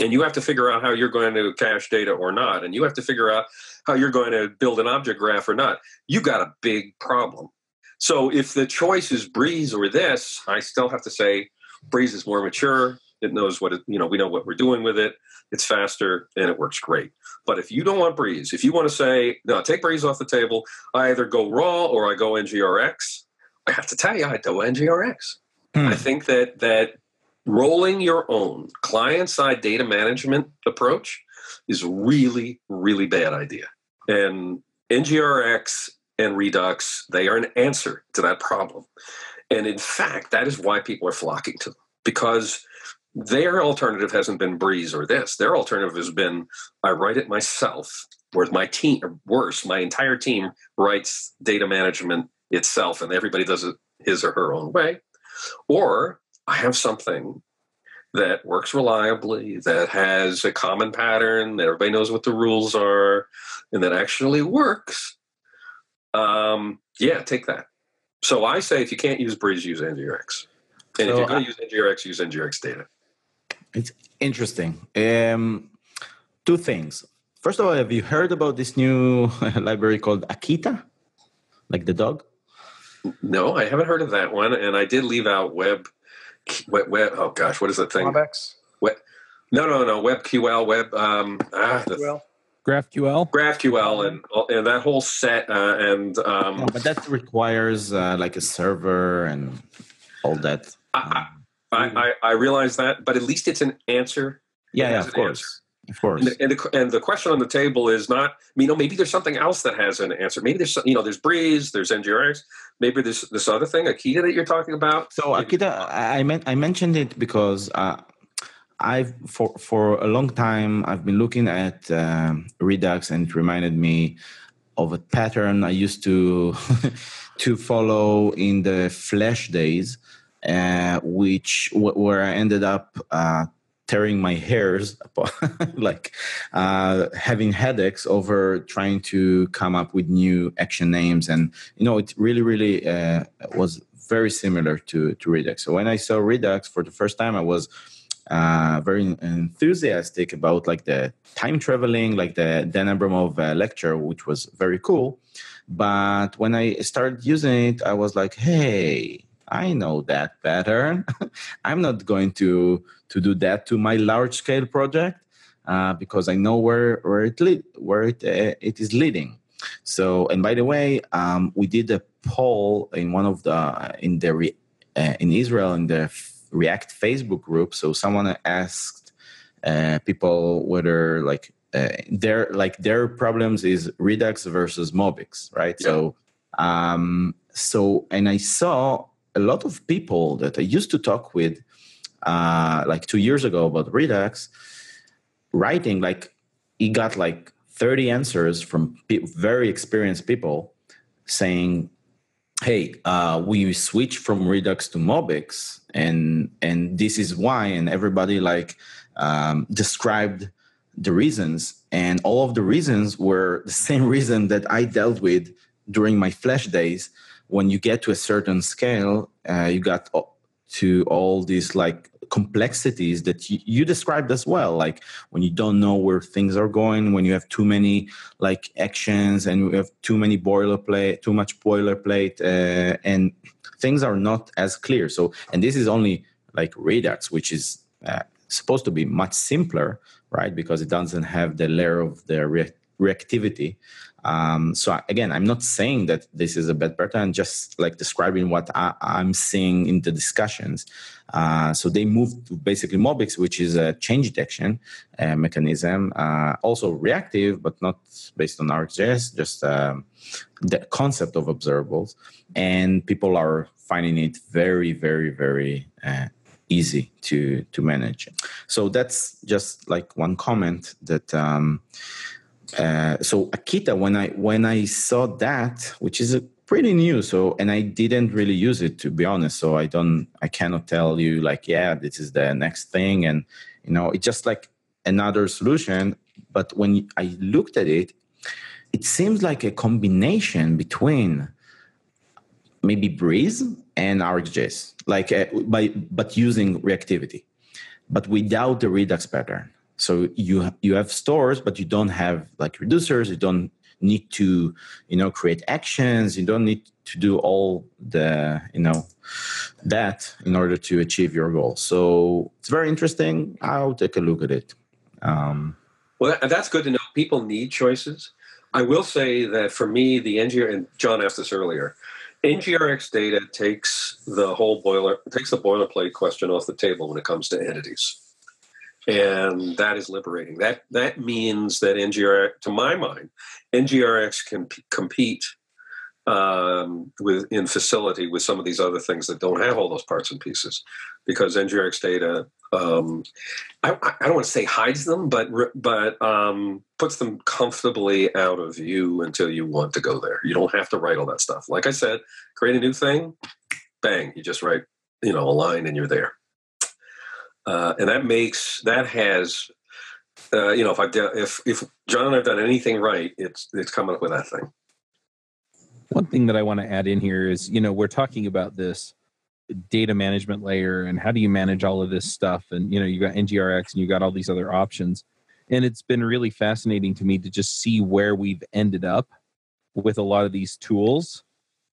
Speaker 5: and you have to figure out how you're going to cache data or not, and you have to figure out how you're going to build an object graph or not, you've got a big problem. So if the choice is Breeze or this, I still have to say Breeze is more mature. It knows what it, you know, we know what we're doing with it. It's faster and it works great. But if you don't want Breeze, if you want to say, no, take Breeze off the table, I either go raw or I go NGRX, I have to tell you, I go NGRX. Hmm. I think that that rolling your own client-side data management approach is really, really bad idea. And NGRX and Redux, they are an answer to that problem. And in fact, that is why people are flocking to them because their alternative hasn't been Breeze or this. Their alternative has been I write it myself, or my team, or worse, my entire team writes data management itself and everybody does it his or her own way. Or I have something that works reliably, that has a common pattern, that everybody knows what the rules are, and that actually works. Um, yeah, take that. So I say if you can't use Breeze, use NGRX. And so if you're going to use NGRX, use NGRX data.
Speaker 4: It's interesting. Um, two things. First of all, have you heard about this new library called Akita, like the dog?
Speaker 5: No, I haven't heard of that one, and I did leave out web. Web, web oh gosh, what is that thing?
Speaker 2: Wobex?
Speaker 5: Web, no, no, no. WebQL, web. Um, ah, the,
Speaker 7: GraphQL.
Speaker 5: GraphQL, and and that whole set, uh, and um,
Speaker 4: yeah, but that requires uh, like a server and all that.
Speaker 5: I, I, I, I realize that, but at least it's an answer.
Speaker 4: Yeah, yeah, of course. Answer. Of course.
Speaker 5: And, and, the, and the question on the table is not, you know, maybe there's something else that has an answer. Maybe there's, you know, there's Breeze, there's NGRX, maybe there's this other thing, Akita, that you're talking about.
Speaker 4: So Akita, I meant I mentioned it because uh, I've for for a long time I've been looking at um, Redux, and it reminded me of a pattern I used to to follow in the Flash days, uh, which where I ended up uh, tearing my hairs, like uh, having headaches over trying to come up with new action names, and you know it really, really uh, was very similar to to Redux. So when I saw Redux for the first time, I was uh, very enthusiastic about like the time traveling, like the Dan Abramov uh, lecture, which was very cool. But when I started using it, I was like, hey, I know that pattern. I'm not going to to do that to my large scale project uh, because I know where where it lead, where it uh, it is leading. So, and by the way, um, we did a poll in one of the in the re, uh, in Israel in the React Facebook group. So someone asked uh, people whether like uh, their like their problems is Redux versus MobX, right? Yeah. So, um, so and I saw a lot of people that I used to talk with, uh, like two years ago about Redux, writing like he got like 30 answers from pe- very experienced people saying hey uh, we switch from redux to MobX and and this is why and everybody like um, described the reasons and all of the reasons were the same reason that i dealt with during my flash days when you get to a certain scale uh, you got to all these like complexities that you, you, described as well like when you don't know where things are going when you have too many like actions and you have too many boilerplate too much boilerplate uh, and things are not as clear. So and this is only like redux which is uh, supposed to be much simpler right? Because it doesn't have the layer of the re- reactivity um, so again, I'm not saying that this is a bad pattern, just like describing what I, am seeing in the discussions. Uh, so they moved to basically MobX, which is a change detection uh, mechanism, uh, also reactive, but not based on RxJS, just um, the concept of observables. And people are finding it very, very, very uh, easy to to manage. So that's just like one comment that. Um, uh, so Akita, when I when I saw that, which is a pretty new, so and I didn't really use it to be honest, so I don't, I cannot tell you like, yeah, this is the next thing, and you know, it's just like another solution. But when I looked at it, it seems like a combination between maybe Breeze and RxJS, like uh, by but using reactivity, but without the Redux pattern. So you you have stores, but you don't have like reducers. You don't need to you know create actions. You don't need to do all the you know that in order to achieve your goal. So it's very interesting. I'll take a look at it. Um,
Speaker 5: well, that's good to know. People need choices. I will say that for me, the NGR and John asked this earlier. NGRX data takes the whole boiler takes the boilerplate question off the table when it comes to entities and that is liberating. That that means that NGRX, to my mind, NGRX can p- compete um, with in facility with some of these other things that don't have all those parts and pieces, because NGRX data, um, I, I, don't want to say hides them, but but um, puts them comfortably out of view until you want to go there. You don't have to write all that stuff. Like I said, create a new thing, bang, you just write you know a line and you're there uh, and that makes that has uh, you know if done, if if John and I've done anything right, it's it's coming up with that thing.
Speaker 1: One thing that I want to add in here is you know we're talking about this data management layer and how do you manage all of this stuff? And you know you got NGRX and you got all these other options. And it's been really fascinating to me to just see where we've ended up with a lot of these tools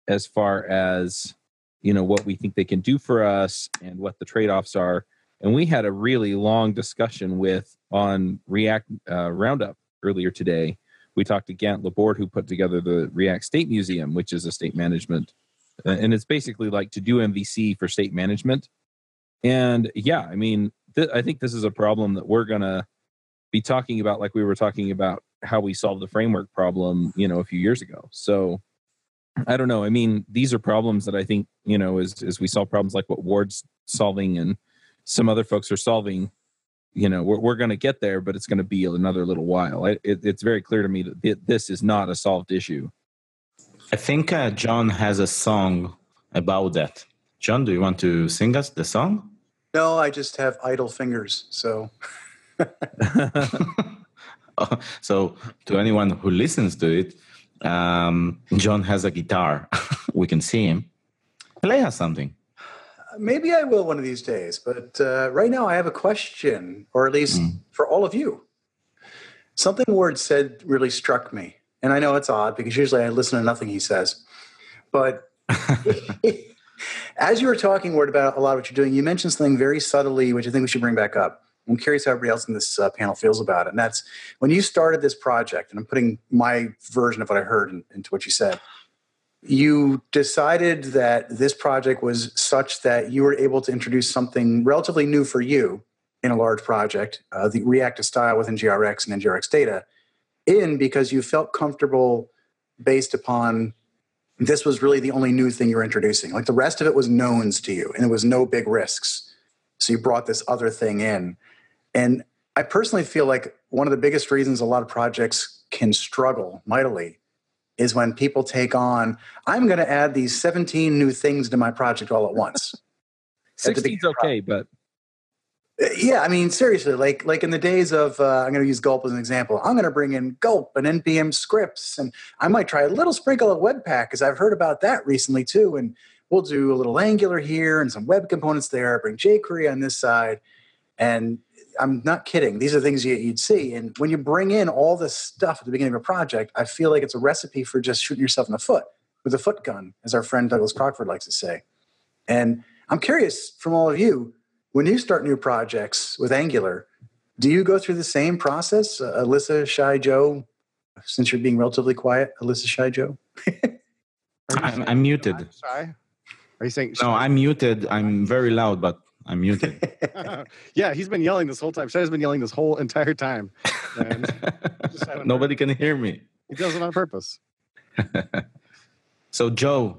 Speaker 1: as far as you know what we think they can do for us and what the trade-offs are and we had a really long discussion with on React uh, Roundup earlier today. We talked to Gant Laborde, who put together the React State Museum, which is a state management, uh, and it's basically like TodoMVC for state management. And yeah, I mean, th- I think this is a problem that we're gonna be talking about, like we were talking about how we solved the framework problem, you know, a few years ago. So I don't know. I mean, these are problems that I think, you know, as as we solve problems like what Ward's solving and some other folks are solving you know we're, we're going to get there but it's going to be another little while. It, it's very clear to me that it, this is not a solved issue.
Speaker 4: I think uh, john has a song about that. John do you want to sing us the song?
Speaker 2: No i just have idle fingers so.
Speaker 4: So to anyone who listens to it um, john has a guitar. We can see him. Play us something
Speaker 2: maybe I will one of these days. But uh, right now, I have a question, or at least mm. for all of you. Something Ward said really struck me, and I know it's odd because usually I listen to nothing he says. But as you were talking, Ward, about a lot of what you're doing, you mentioned something very subtly, which I think we should bring back up. I'm curious how everybody else in this uh, panel feels about it. And that's when you started this project, and I'm putting my version of what I heard in, into what you said. You decided that this project was such that you were able to introduce something relatively new for you in a large project, uh, the reactive style with NGRX and NGRX data, in because you felt comfortable based upon this was really the only new thing you're introducing. Like the rest of it was knowns to you, and it was no big risks. So you brought this other thing in. And I personally feel like one of the biggest reasons a lot of projects can struggle mightily is when people take on, I'm going to add these 17 new things to my project all at once.
Speaker 1: 16's okay, but
Speaker 2: yeah, I mean, seriously, like like in the days of, uh, I'm going to use Gulp as an example. I'm going to bring in Gulp and npm scripts, and I might try a little sprinkle of Webpack because I've heard about that recently too. And we'll do a little Angular here and some web components there. Bring jQuery on this side, and I'm not kidding. These are things you, would see. And when you bring in all this stuff at the beginning of a project, I feel like it's a recipe for just shooting yourself in the foot with a foot gun, as our friend Douglas Crockford likes to say. And I'm curious from all of you when you start new projects with Angular, do you go through the same process, uh, Alyssa, Shai Joe? Since you're being relatively quiet, Alyssa, Shai Joe.
Speaker 4: I'm, I'm muted.
Speaker 6: I'm shy? Are you saying?
Speaker 4: No, I'm muted. I'm very loud, but I'm muted.
Speaker 6: yeah, he's been yelling this whole time. Shai's been yelling this whole entire time.
Speaker 4: Nobody can hear me.
Speaker 6: He does it on purpose.
Speaker 4: so, Joe,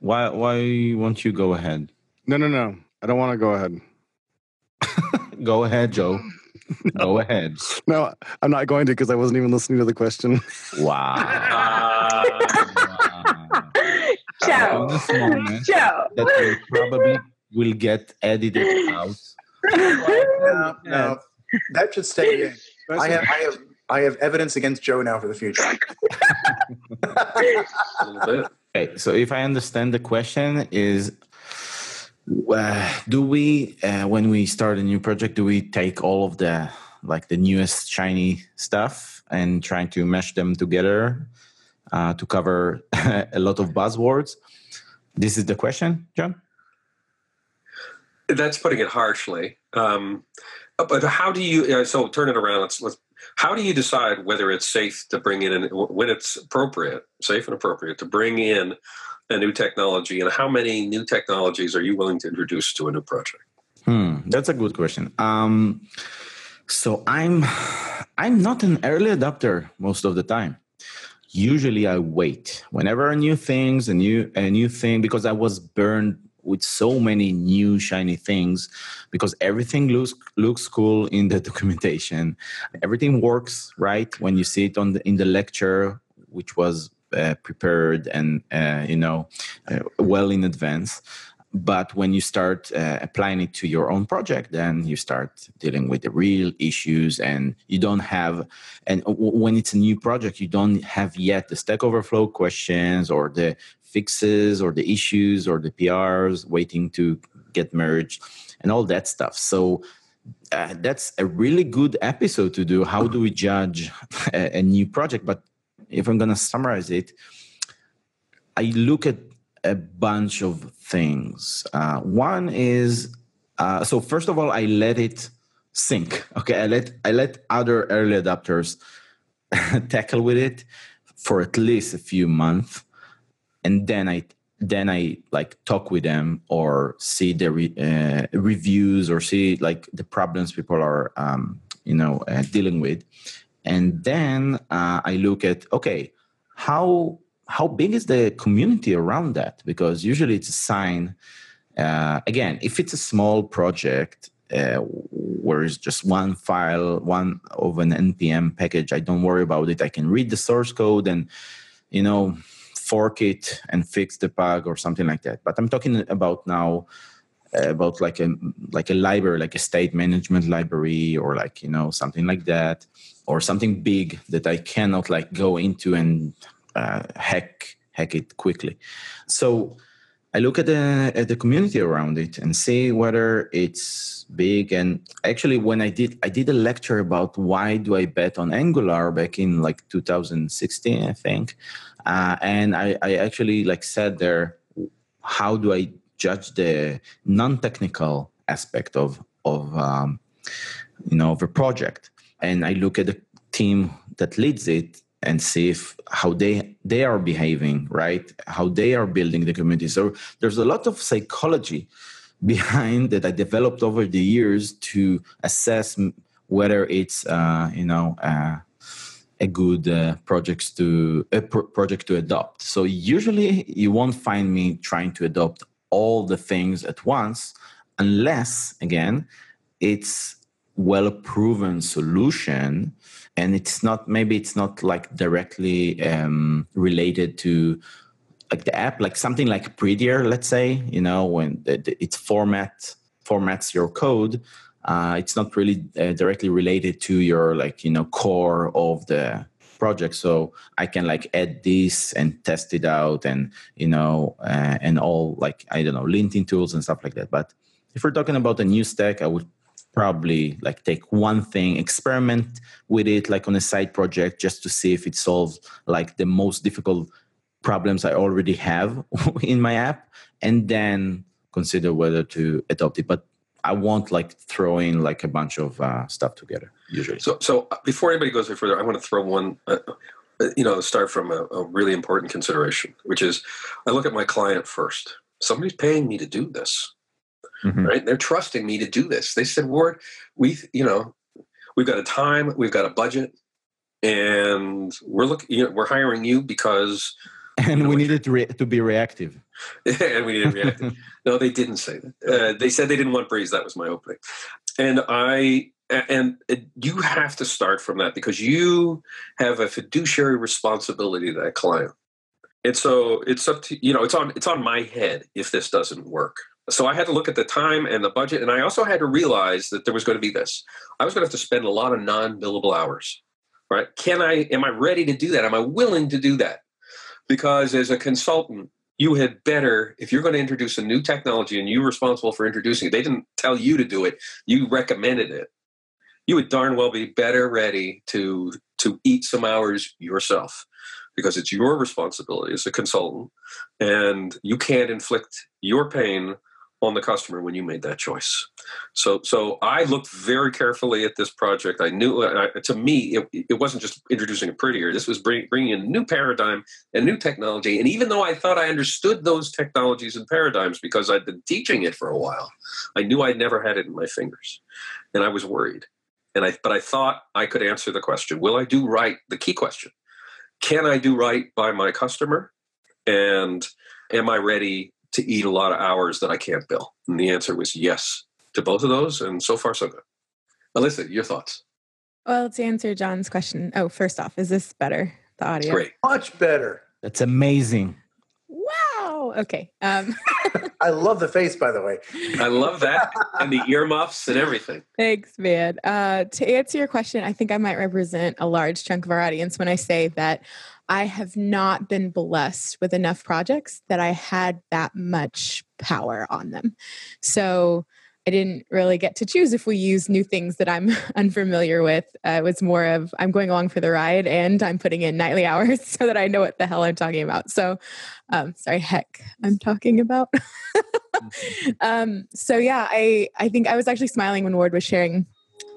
Speaker 4: why why won't you go ahead?
Speaker 6: No, no, no. I don't want to go ahead.
Speaker 4: Go ahead, Joe. no. Go ahead.
Speaker 6: No, I'm not going to because I wasn't even listening to the question.
Speaker 4: Wow.
Speaker 3: Joe. Joe.
Speaker 4: That will probably will get edited out.
Speaker 2: no, no, that should stay in. I have, I have, I have evidence against Joe now for the future.
Speaker 4: okay, so if I understand the question is uh, do we uh, when we start a new project do we take all of the like the newest shiny stuff and trying to mesh them together uh, to cover a lot of buzzwords this is the question john
Speaker 5: that's putting it harshly. Um, but how do you so turn it around. Let's, let's how do you decide whether it's safe to bring in and when it's appropriate safe and appropriate to bring in a new technology and how many new technologies are you willing to introduce to a new project?
Speaker 4: Hmm, that's a good question. Um, so i'm i'm not an early adopter most of the time. Usually i wait. Whenever a new things a new a new thing because i was burned with so many new shiny things because everything looks looks cool in the documentation. Everything works right? When you see it on the in the lecture which was uh, prepared and uh, you know uh, well in advance. But when you start uh, applying it to your own project then you start dealing with the real issues and you don't have and w- when it's a new project you don't have yet the stack overflow questions or the fixes or the issues or the prs waiting to get merged and all that stuff so uh, that's a really good episode to do how do we judge a, a new project but if I'm going to summarize it, I look at a bunch of things. Uh, one is uh, so first of all, I let it sink. Okay, I let I let other early adopters tackle with it for at least a few months, and then I then I like talk with them or see the re, uh, reviews or see like the problems people are um, you know uh, dealing with, and then uh, i look at okay how how big is the community around that? Because usually it's a sign uh, again if it's a small project uh, where it's just one file one of an npm package i don't worry about it. I can read the source code and you know fork it and fix the bug or something like that but i'm talking about now uh, about like a like a library like a state management library or like you know something like that or something big that I cannot like go into and uh, hack hack it quickly. So I look at the at the community around it and see whether it's big. And actually, when I did I did a lecture about why do I bet on Angular back in like 2016, I think, uh, and I, I actually like said there, how do I judge the non-technical aspect of of um, you know of a project? And I look at the team that leads it and see if how they they are behaving right how they are building the community so there's a lot of psychology behind that i developed over the years to assess whether it's uh, you know uh, a good uh, to a project to adopt. So usually you won't find me trying to adopt all the things at once unless again it's well proven solution and it's not maybe it's not like directly um, related to like the app like something like prettier let's say you know when it's format formats your code uh, it's not really uh, directly related to your like you know core of the project. So i can like add this and test it out and you know uh, and all like i don't know linting tools and stuff like that. But if we're talking about a new stack i would probably like take one thing experiment with it like on a side project just to see if it solves like the most difficult problems i already have in my app and then consider whether to adopt it. But i won't like throw in like a bunch of uh, stuff together usually
Speaker 5: so so uh, before anybody goes any further i want to throw one uh, uh, you know start from a, a really important consideration which is i look at my client first somebody's paying me to do this mm-hmm. right? They're trusting me to do this. They said, Ward, we, you know, we've got a time, we've got a budget, and we're looking, you know, we're hiring you because.
Speaker 4: And we needed to, re- to be reactive.
Speaker 5: and we needed reactive. no, they didn't say that. Uh, they said they didn't want breeze. That was my opening. And I, and you have to start from that because you have a fiduciary responsibility to that client. And so it's up to you know it's on it's on my head if this doesn't work. So I had to look at the time and the budget, and I also had to realize that there was going to be this. I was going to have to spend a lot of non-billable hours. Right? Can I? Am I ready to do that? Am I willing to do that? Because as a consultant, you had better if you're going to introduce a new technology and you're responsible for introducing it. They didn't tell you to do it; you recommended it. You would darn well be better ready to to eat some hours yourself because it's your responsibility as a consultant and you can't inflict your pain on the customer when you made that choice. So, so I looked very carefully at this project. I knew, uh, to me, it, it, wasn't just introducing a prettier. This was bring, bringing in a new paradigm and new technology. And even though I thought I understood those technologies and paradigms because I'd been teaching it for a while, I knew I'd never had it in my fingers, and I was worried. And I, but I thought I could answer the question: Will I do right? The key question: Can I do right by my customer? And am I ready to eat a lot of hours that I can't bill? And the answer was yes to both of those. And so far, so good. Alyssa, your thoughts?
Speaker 7: Well, to answer John's question, oh, first off, is this better? The audio?
Speaker 5: Great.
Speaker 2: Much better.
Speaker 4: That's amazing.
Speaker 7: Wow. Okay. Um.
Speaker 2: I love the face, by the way.
Speaker 5: I love that and the earmuffs and everything.
Speaker 7: Thanks, man. Uh, to answer your question, I think I might represent a large chunk of our audience when I say that I have not been blessed with enough projects that I had that much power on them. So I didn't really get to choose if we use new things that I'm unfamiliar with. Uh, it was more of I'm going along for the ride and I'm putting in nightly hours so that I know what the hell I'm talking about. So, um, sorry, heck, I'm talking about. Mm-hmm. um, so yeah, I I think I was actually smiling when Ward was sharing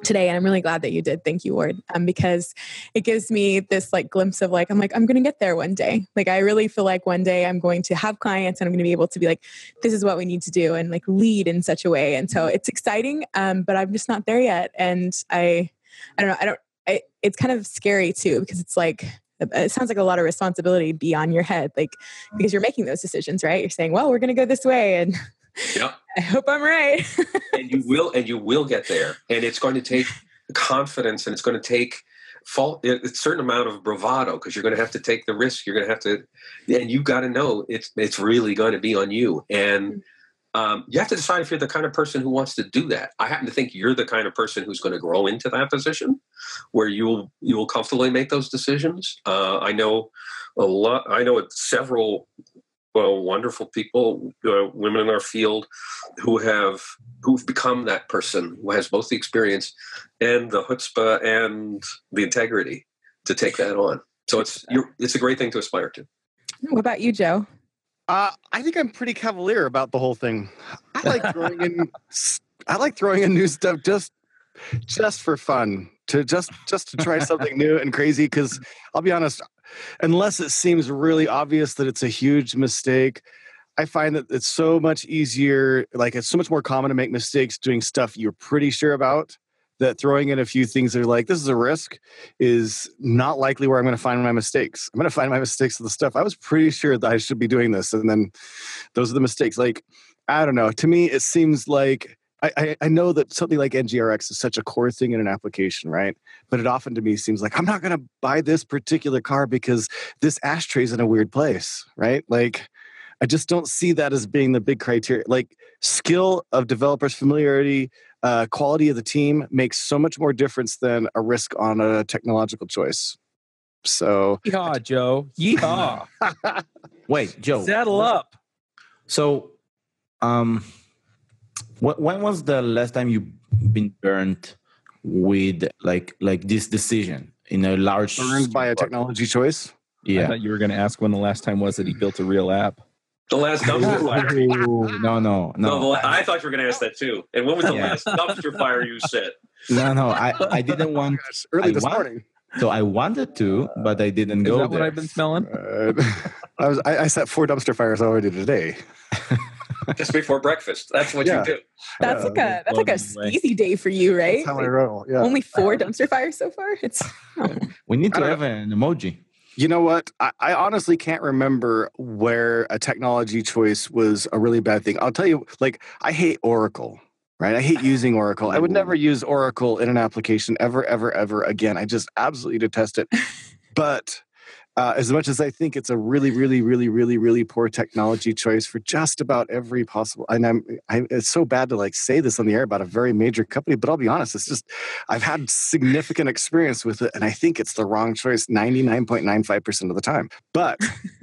Speaker 7: today and i'm really glad that you did. Thank you ward um, because it gives me this like glimpse of like i'm like i'm gonna get there one day. Like i really feel like one day i'm going to have clients and i'm gonna be able to be like this is what we need to do and like lead in such a way. And so it's exciting um, but i'm just not there yet. And i i don't know i don't I, it's kind of scary too because it's like it sounds like a lot of responsibility be on your head like because you're making those decisions right? You're saying well we're going to go this way and
Speaker 5: yeah.
Speaker 7: I hope I'm right.
Speaker 5: and you will, and you will get there. And it's going to take confidence, and it's going to take fault a certain amount of bravado because you're going to have to take the risk. You're going to have to, and you've got to know it's it's really going to be on you. And mm. um, you have to decide if you're the kind of person who wants to do that. I happen to think you're the kind of person who's going to grow into that position, where you'll you will comfortably make those decisions. Uh, I know a lot. I know several well, wonderful people, uh, women in our field, who have who've become that person who has both the experience and the chutzpah and the integrity to take that on. So it's you're, it's a great thing to aspire to.
Speaker 7: What about you, Joe?
Speaker 6: Uh, I think I'm pretty cavalier about the whole thing. I like throwing in. I like throwing in new stuff just just for fun to just just to try something new and crazy. Because I'll be honest, unless it seems really obvious that it's a huge mistake, I find that it's so much easier. Like it's so much more common to make mistakes doing stuff you're pretty sure about that throwing in a few things that are like this is a risk is not likely where I'm going to find my mistakes. I'm going to find my mistakes with the stuff I was pretty sure that I should be doing this, and then those are the mistakes. Like I don't know. To me, it seems like I, I, I know that something like NGRX is such a core thing in an application, right? But it often to me seems like I'm not going to buy this particular car because this ashtray's in a weird place, right? Like I just don't see that as being the big criteria. Like skill of developers, familiarity, uh, quality of the team makes so much more difference than a risk on a technological choice. So,
Speaker 1: Yeehaw, Joe. Yeehaw.
Speaker 4: Wait, Joe.
Speaker 1: Saddle up.
Speaker 4: So, um, wh- when was the last time you been burned with like like this decision in a large
Speaker 6: burned by a technology choice.
Speaker 4: Yeah, I
Speaker 1: thought you were going to ask when the last time was that he built a real app.
Speaker 5: The last dumpster fire.
Speaker 4: Ooh, no, no,
Speaker 5: No, the
Speaker 4: no,
Speaker 5: la- I thought you were going to ask that too. And when was the
Speaker 4: Yeah.
Speaker 5: last dumpster fire you set?
Speaker 4: no, no. I, I didn't want.
Speaker 6: Gosh, early
Speaker 4: I
Speaker 6: this
Speaker 4: want-
Speaker 6: morning.
Speaker 4: So I wanted to, but I didn't
Speaker 1: Is
Speaker 4: go
Speaker 1: that what. I've been smelling?
Speaker 6: Uh, I was I, I set four dumpster fires already today.
Speaker 5: Just before breakfast. That's what
Speaker 6: Yeah.
Speaker 5: you do.
Speaker 7: That's
Speaker 6: Yeah,
Speaker 7: like a that's like a
Speaker 1: blown
Speaker 7: easy day for you, right?
Speaker 6: That's how I roll. Yeah.
Speaker 7: Only four um, dumpster fires so far. It's
Speaker 4: we need to have an emoji.
Speaker 6: You know what? I, I honestly can't remember where a technology choice was a really bad thing. I'll tell you, like, I hate Oracle, right? I hate using Oracle. I would never use Oracle in an application ever, ever, ever again. I just absolutely detest it. But uh, as much as I think it's a really, really, really, really, really poor technology choice for just about every possible, and I'm, I, it's so bad to like say this on the air about a very major company, but I'll be honest, it's just I've had significant experience with it, and I think it's the wrong choice 99.95% of the time. But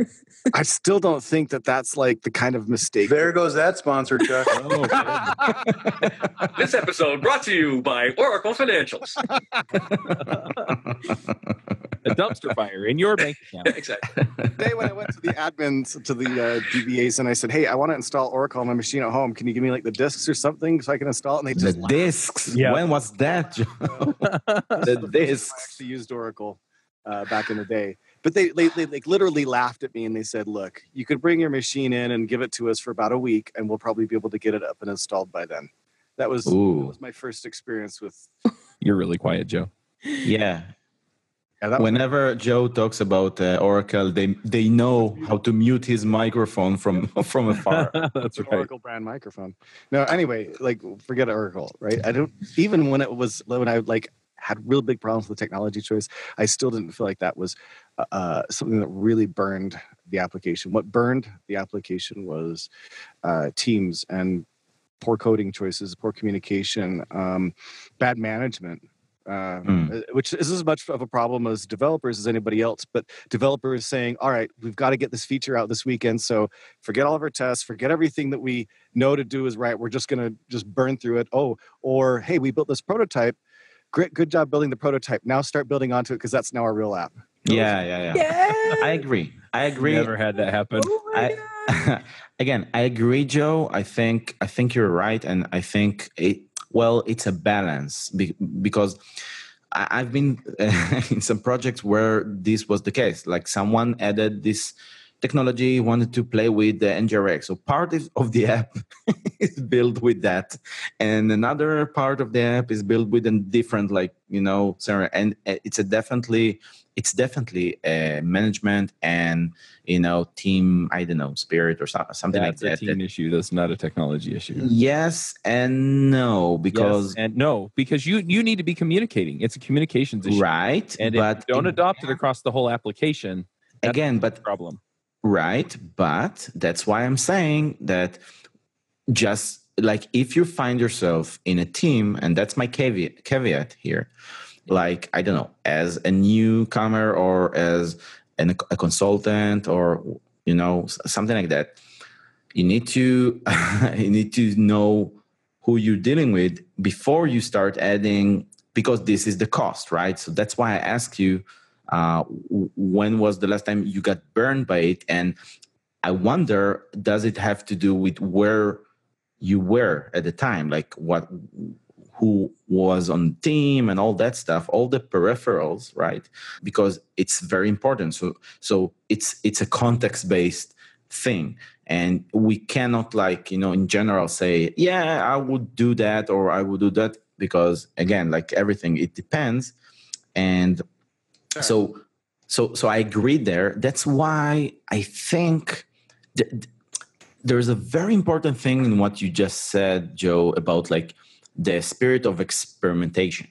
Speaker 6: I still don't think that that's like the kind of mistake.
Speaker 2: There goes that sponsor, Chuck.
Speaker 5: This episode brought to you by Oracle Financials.
Speaker 1: a dumpster fire in your bank account.
Speaker 5: exactly.
Speaker 6: The day when I went to the admins to the uh, DBAs and I said, "Hey, I want to install Oracle on my machine at home. Can you give me like the disks or something so I can install it?" And they just
Speaker 4: The
Speaker 6: just
Speaker 4: discs.
Speaker 1: Yeah.
Speaker 4: When was that? Joe? the
Speaker 6: I
Speaker 4: discs.
Speaker 6: actually used Oracle uh, back in the day. But they, they, they like literally laughed at me and they said, "Look, you could bring your machine in and give it to us for about a week, and we'll probably be able to get it up and installed by then." That was that was my first experience with.
Speaker 1: You're really quiet, Joe.
Speaker 4: Yeah.
Speaker 6: Yeah, that was,
Speaker 4: Whenever Joe talks about uh, Oracle, they they know how to mute his microphone from from afar.
Speaker 1: That's
Speaker 6: an
Speaker 1: right.
Speaker 6: Oracle brand microphone. No, anyway, like forget Oracle, right? I don't even when it was when I like had real big problems with the technology choice, I still didn't feel like that was uh, uh, something that really burned the application. What burned the application was uh, teams and poor coding choices, poor communication, um, bad management. Uh,
Speaker 4: Hmm.
Speaker 6: uh, Which is as much of a problem as developers as anybody else, but developers saying, "All right, we've got to get this feature out this weekend, so forget all of our tests, forget everything that we know to do is right. We're just going to just burn through it. Oh, or hey, we built this prototype. Great, good job building the prototype. Now start building onto it because that's now our real app.
Speaker 4: Yeah, yeah, yeah.
Speaker 7: yeah.
Speaker 4: I agree. I agree.
Speaker 1: Never had that happen.
Speaker 7: Oh my
Speaker 4: I-
Speaker 7: God.
Speaker 4: again i agree joe i think i think you're right and i think it well it's a balance because i've been in some projects where this was the case like someone added this technology wanted to play with the ngrx so part of the app is built with that and another part of the app is built with a different like you know and uh, it's a definitely it's definitely a management and you know team i don't know spirit or so, something
Speaker 1: That's
Speaker 4: like
Speaker 1: a
Speaker 4: that,
Speaker 1: team
Speaker 4: that
Speaker 1: issue. That's not a technology issue.
Speaker 4: yes and no because
Speaker 1: Yes and no, because you you need to be communicating. It's a communications issue.
Speaker 4: right
Speaker 1: And
Speaker 4: but
Speaker 1: don't adopt it across the whole application, that's
Speaker 4: again but
Speaker 1: problem.
Speaker 4: right but that's why i'm saying that just like if you find yourself in a team and that's my caveat caveat here like i don't know as a newcomer or as an, a consultant or you know, something like that. You need to you need to know who you're dealing with before you start adding because this is the cost, right? So that's why I ask you uh, when was the last time you got burned by it, and I wonder does it have to do with where you were at the time, like what who was on team and all that stuff all the peripherals right? Because it's very important. So so it's it's a context based thing. And we cannot like you know in general say yeah i would do that or i would do that because again like everything it depends. And sure. so so so i agree there. That's why i think th- there's a very important thing in what you just said joe about like the spirit of experimentation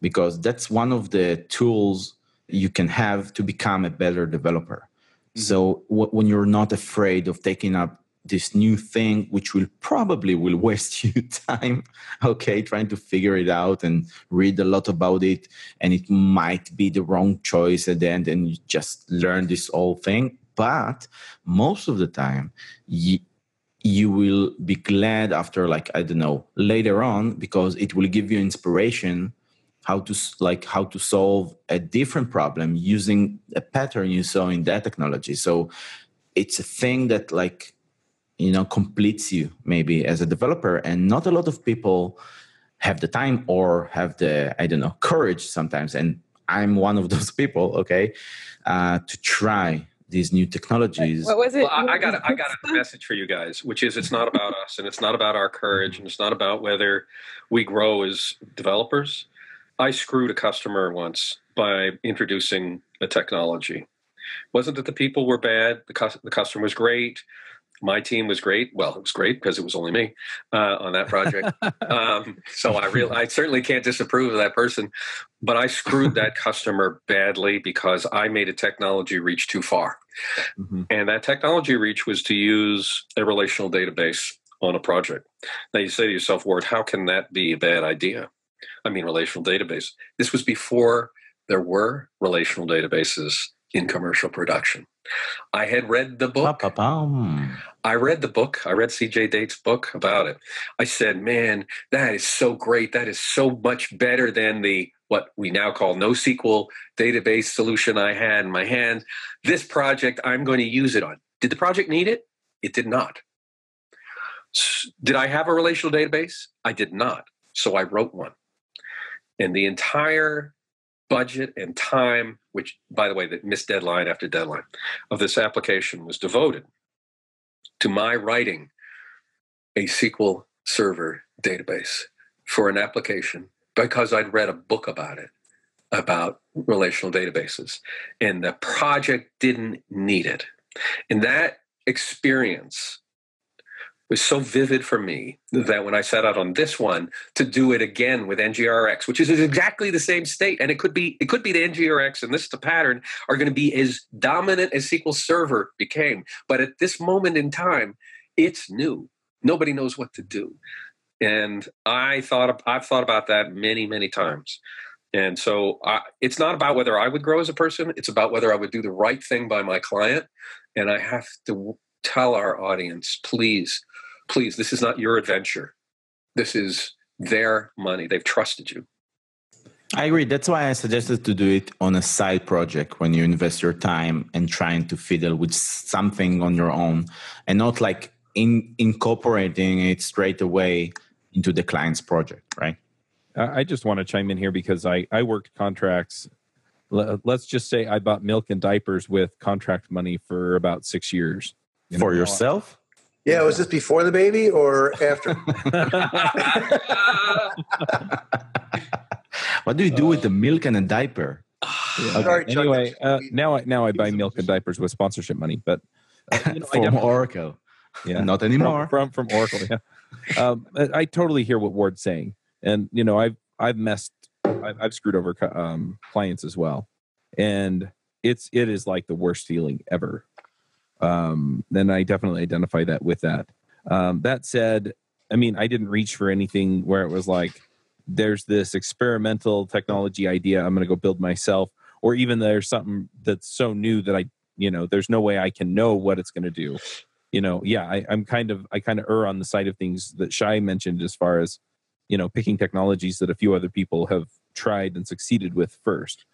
Speaker 4: because that's one of the tools you can have to become a better developer mm-hmm. so w- when you're not afraid of taking up this new thing which will probably will waste you time okay trying to figure it out and read a lot about it and it might be the wrong choice at the end and you just learn this whole thing but most of the time you, you will be glad after like i don't know later on because it will give you inspiration how to like how to solve a different problem using a pattern you saw in that technology. So it's a thing that like you know completes you maybe as a developer and not a lot of people have the time or have the i don't know courage sometimes and i'm one of those people okay uh, to try these new technologies.
Speaker 7: What was it?
Speaker 5: Well, I, I got a, I got a message for you guys, which is it's not about us and it's not about our courage and it's not about whether we grow as developers. I screwed a customer once by introducing a technology. Wasn't that the people were bad? The, the customer was great my team was great. Well, it was great because it was only me uh, on that project. um, so I real I certainly can't disapprove of that person, but I screwed that customer badly because I made a technology reach too far, mm-hmm. and that technology reach was to use a relational database on a project. Now you say to yourself, Ward, how can that be a bad idea? I mean, relational database. This was before there were relational databases in commercial production. I had read the book. Ba-ba-bum. I read the book. I read CJ Date's book about it. I said, man, that is so great. That is so much better than the what we now call NoSQL database solution I had in my hands. This project, I'm going to use it on. Did the project need it? It did not. Did I have a relational database? I did not. So I wrote one. And the entire budget and time, which, by the way, that missed deadline after deadline of this application was devoted to my writing a SQL Server database for an application because I'd read a book about it, about relational databases, and the project didn't need it. And that experience was so vivid for me that when I set out on this one to do it again with NGRX, which is exactly the same state, and it could be it could be the NGRX and this is the pattern are going to be as dominant as SQL Server became. But at this moment in time, it's new. Nobody knows what to do, and I thought I've thought about that many many times. And so I, it's not about whether I would grow as a person; it's about whether I would do the right thing by my client. And I have to tell our audience, please please, this is not your adventure. This is their money. They've trusted you.
Speaker 4: I agree. That's why I suggested to do it on a side project when you invest your time and trying to fiddle with something on your own and not like in incorporating it straight away into the client's project, right?
Speaker 1: I just want to chime in here because I, I worked contracts. Let's just say I bought milk and diapers with contract money for about six years.
Speaker 4: You know, For yourself?
Speaker 2: Yeah, was this before the baby or after?
Speaker 4: what do you do with the milk and a diaper?
Speaker 1: Okay. Sorry, anyway, uh, now I now I buy milk and diapers with sponsorship money, but
Speaker 4: uh, you know, from Oracle, yeah, not anymore.
Speaker 1: From from, from Oracle, yeah. um, I totally hear what Ward's saying, and you know, I've I've messed, I've, I've screwed over um, clients as well, and it's it is like the worst feeling ever um, then I definitely identify that with that. Um, that said, I mean, I didn't reach for anything where it was like, there's this experimental technology idea I'm going to go build myself, or even there's something that's so new that I you know there's no way i can know what it's going to do you know yeah I, i'm kind of i kind of err on the side of things that shai mentioned as far as you know picking technologies that a few other people have tried and succeeded with first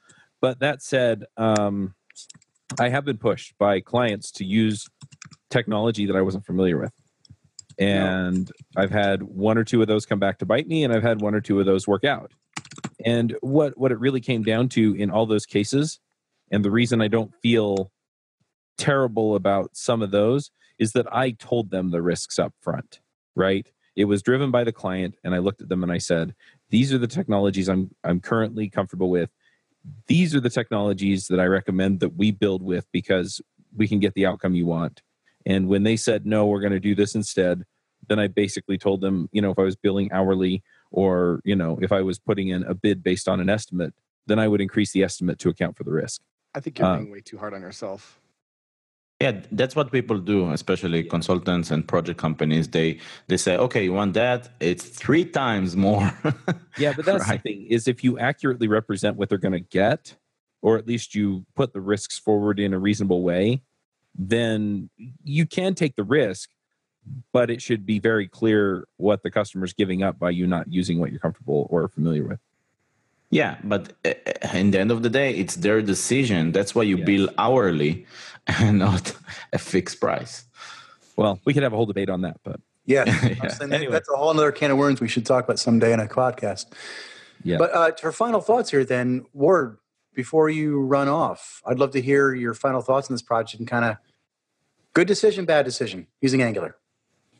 Speaker 1: but that said um, i have been pushed by clients to use technology that i wasn't familiar with and i've had one or two of those come back to bite me and i've had one or two of those work out and what what it really came down to in all those cases and the reason i don't feel terrible about some of those is that I told them the risks up front, right? It was driven by the client, and I looked at them and I said, "These are the technologies I'm I'm currently comfortable with. These are the technologies that I recommend that we build with because we can get the outcome you want." And when they said, "No, we're going to do this instead," then I basically told them, you know, if I was billing hourly or you know if I was putting in a bid based on an estimate, then I would increase the estimate to account for the risk.
Speaker 6: I think you're
Speaker 1: Uh,
Speaker 6: being way too hard on yourself.
Speaker 4: Yeah, that's what people do, especially consultants and project companies. They they say, okay, you want that? It's three times more.
Speaker 1: Yeah, but that's
Speaker 4: Right.
Speaker 1: the thing is if you accurately represent what they're going to get, or at least you put the risks forward in a reasonable way, then you can take the risk, but it should be very clear what the customer's giving up by you not using what you're comfortable or familiar with.
Speaker 4: Yeah, but uh, in the end of the day, it's their decision. That's why you
Speaker 1: Yes.
Speaker 4: bill hourly and not a fixed price.
Speaker 1: Well, we could have a whole debate on that, but
Speaker 2: Yeah,
Speaker 4: Yeah.
Speaker 2: Honestly,
Speaker 1: Anyway.
Speaker 2: that's a whole other can of worms we should talk about someday in a podcast.
Speaker 1: Yeah.
Speaker 2: But uh, for final thoughts here, then, Ward, before you run off, I'd love to hear your final thoughts on this project and kind of good decision, bad decision using Angular.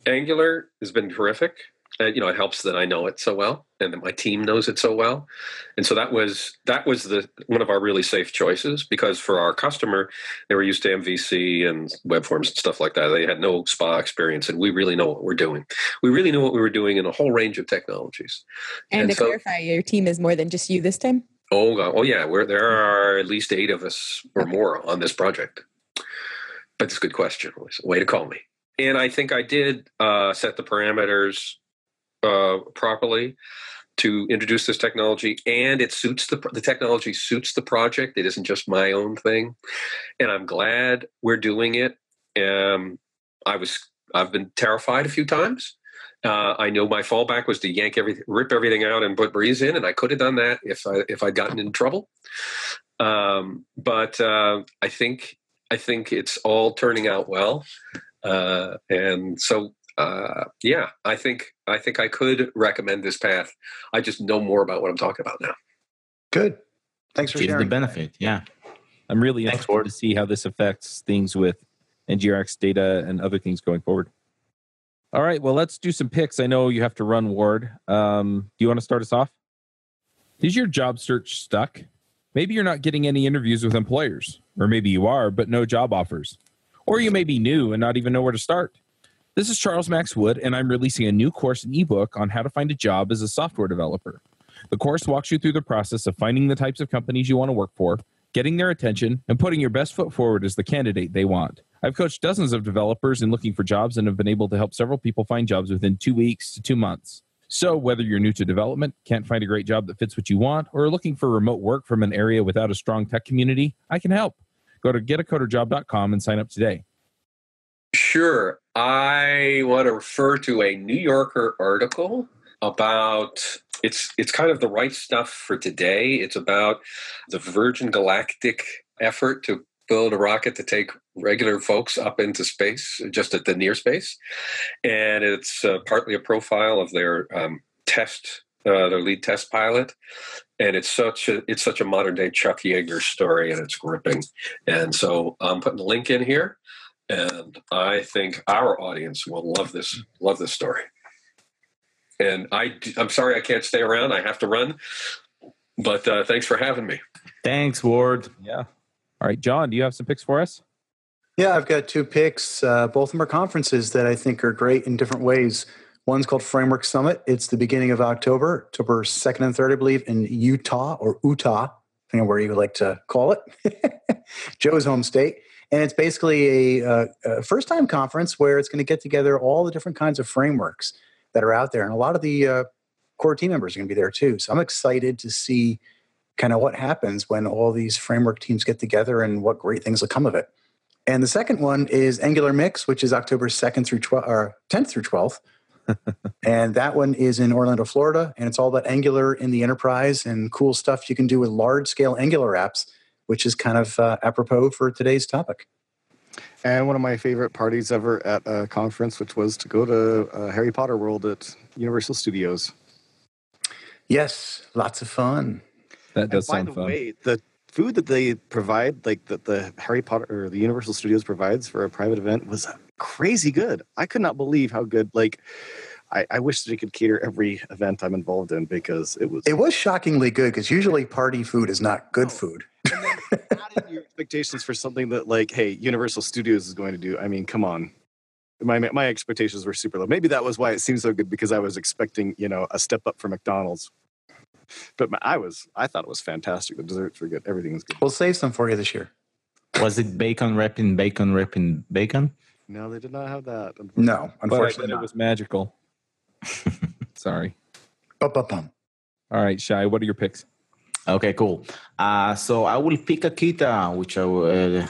Speaker 5: Angular has been terrific. And you know, it helps that I know it so well and that my team knows it so well. And so that was that was the one of our really safe choices because for our customer, they were used to MVC and web forms and stuff like that. They had no spa experience and we really know what we're doing. We really knew what we were doing in a whole range of technologies.
Speaker 7: And,
Speaker 5: And
Speaker 7: to
Speaker 5: so-
Speaker 7: clarify, your team is more than just you this time?
Speaker 5: Oh, God. oh yeah, we're, there are at least eight of us or
Speaker 7: Okay.
Speaker 5: more on this project. But it's a good question. It's a way to call me. And I think I did uh, set the parameters uh, properly to introduce this technology, and it suits the the technology suits the project. It isn't just my own thing, and I'm glad we're doing it. Um, I was I've been terrified a few times. Uh, I know my fallback was to yank everything, rip everything out, and put Breeze in, and I could have done that if I if I'd gotten in trouble. Um, but uh, I think I think it's all turning out well, uh, and so uh, yeah, I think I think I could recommend this path. I just know more about what I'm talking about now.
Speaker 2: Good. Thanks for
Speaker 4: It's the benefit. Yeah.
Speaker 1: I'm really
Speaker 4: Thanks,
Speaker 1: interested
Speaker 4: Ward.
Speaker 1: to see how this affects things with NGRX data and other things going forward. All right, well, let's do some picks. I know you have to run, Ward. Um, do you want to start us off? Is your job search stuck? Maybe you're not getting any interviews with employers, or maybe you are, but no job offers. Or you may be new and not even know where to start. This is Charles Max Wood, and I'm releasing a new course and ebook on how to find a job as a software developer. The course walks you through the process of finding the types of companies you want to work for, getting their attention, and putting your best foot forward as the candidate they want. I've coached dozens of developers in looking for jobs and have been able to help several people find jobs within two weeks to two months. So, whether you're new to development, can't find a great job that fits what you want, or are looking for remote work from an area without a strong tech community, I can help. Go to getacoderjob.com and sign up today.
Speaker 5: Sure. I want to refer to a New Yorker article about it's it's kind of the right stuff for today. It's about the Virgin Galactic effort to build a rocket to take regular folks up into space, just at the near space, and it's uh, partly a profile of their um, test, uh, their lead test pilot, and it's such a it's such a modern day Chuck Yeager story, and it's gripping. And so I'm putting a link in here and I think our audience will love this love this story. And I I'm sorry I can't stay around. I have to run, but uh, thanks for having me.
Speaker 4: Thanks, Ward.
Speaker 1: Yeah. All right, John, do you have some picks for us?
Speaker 2: Yeah, I've got two picks. Uh, both of them are conferences that I think are great in different ways. One's called Framework Summit. It's the beginning of October, October 2nd and 3rd, I believe, in Utah or Utah, depending on where you would like to call it, Joe's home state. And it's basically a, uh, a first time conference where it's going to get together all the different kinds of frameworks that are out there. And a lot of the uh, core team members are going to be there too. So I'm excited to see kind of what happens when all these framework teams get together and what great things will come of it. And the second one is Angular Mix, which is October 2nd through 12, or 10th through 12th. and that one is in Orlando, Florida. And it's all about Angular in the enterprise and cool stuff you can do with large scale Angular apps, which is kind of uh, apropos for today's topic.
Speaker 6: And one of my favorite parties ever at a conference, which was to go to uh, Harry Potter World at Universal Studios.
Speaker 2: Yes, lots of fun.
Speaker 1: That does
Speaker 6: and by
Speaker 1: sound
Speaker 6: the
Speaker 1: fun.
Speaker 6: way, the food that they provide, like that the Harry Potter or the Universal Studios provides for a private event, was crazy good. I could not believe how good. Like, I, I wish they could cater every event I'm involved in because it was.
Speaker 2: It was shockingly good because usually party food is not good
Speaker 6: No.
Speaker 2: food.
Speaker 6: and in your expectations for something that, like, hey, Universal Studios is going to do. I mean, come on. My my expectations were super low. Maybe that was why it seemed so good because I was expecting, you know, a step up for McDonald's. But my, I was, I thought it was fantastic. The desserts were good. Everything was good.
Speaker 2: We'll save some for you this year.
Speaker 4: Was it bacon wrapping bacon wrapping bacon?
Speaker 6: No, they did not have that.
Speaker 2: No,
Speaker 1: But I bet
Speaker 2: unfortunately
Speaker 1: it was magical. Sorry.
Speaker 2: Ba-ba-bum.
Speaker 1: All right, Shai, what are your picks?
Speaker 4: Okay, cool. Uh, so I will pick Akita, which I will uh,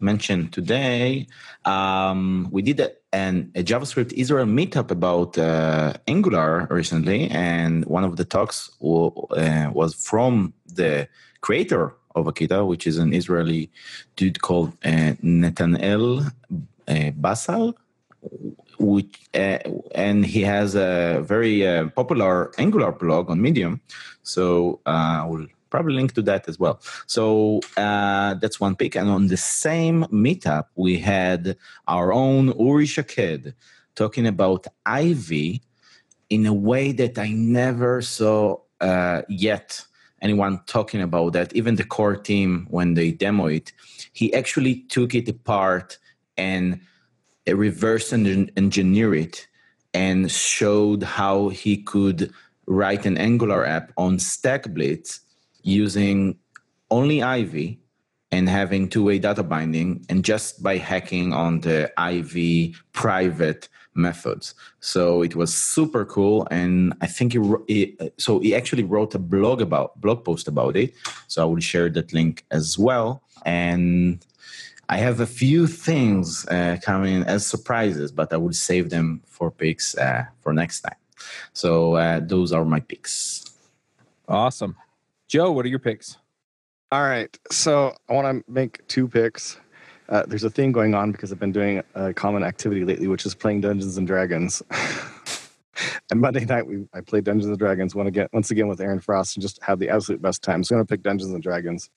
Speaker 4: mention today. Um, we did a, an, a JavaScript Israel meetup about uh, Angular recently, and one of the talks w- uh, was from the creator of Akita, which is an Israeli dude called uh, Netanel uh, Basal, which uh, and he has a very uh, popular Angular blog on Medium. So uh, I will probably link to that as well. So uh, that's one pick. And on the same meetup, we had our own Uri Shaked talking about Ivy in a way that I never saw uh, yet anyone talking about that. Even the core team, when they demo it, he actually took it apart and reverse en- engineer it and showed how he could write an Angular app on StackBlitz using only Ivy and having two-way data binding and just by hacking on the Ivy private methods. So it was super cool, and I think he, he so he actually wrote a blog about blog post about it. So I will share that link as well. And I have a few things uh, coming as surprises, but I will save them for picks uh, for next time. So uh, those are my picks.
Speaker 1: Awesome. Joe, what are your picks?
Speaker 6: All right. So I want to make two picks. Uh, there's a thing going on because I've been doing a common activity lately, which is playing Dungeons and Dragons. and Monday night, we I played Dungeons and Dragons one again, once again with Aaron Frost, and just had the absolute best time. So I'm going to pick Dungeons and Dragons.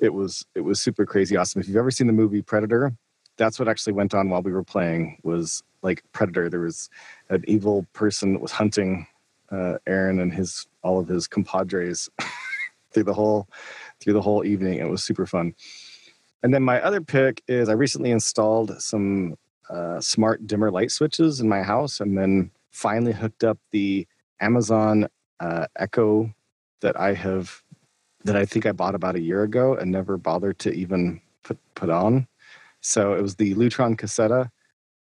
Speaker 6: It was it was super crazy awesome. If you've ever seen the movie Predator, that's what actually went on while we were playing. Was like Predator. There was an evil person that was hunting uh, Aaron and his all of his compadres through the whole through the whole evening. It was super fun. And then my other pick is I recently installed some uh, smart dimmer light switches in my house, and then finally hooked up the Amazon uh, Echo that I have that I think I bought about a year ago and never bothered to even put put on. So it was the Lutron Caséta.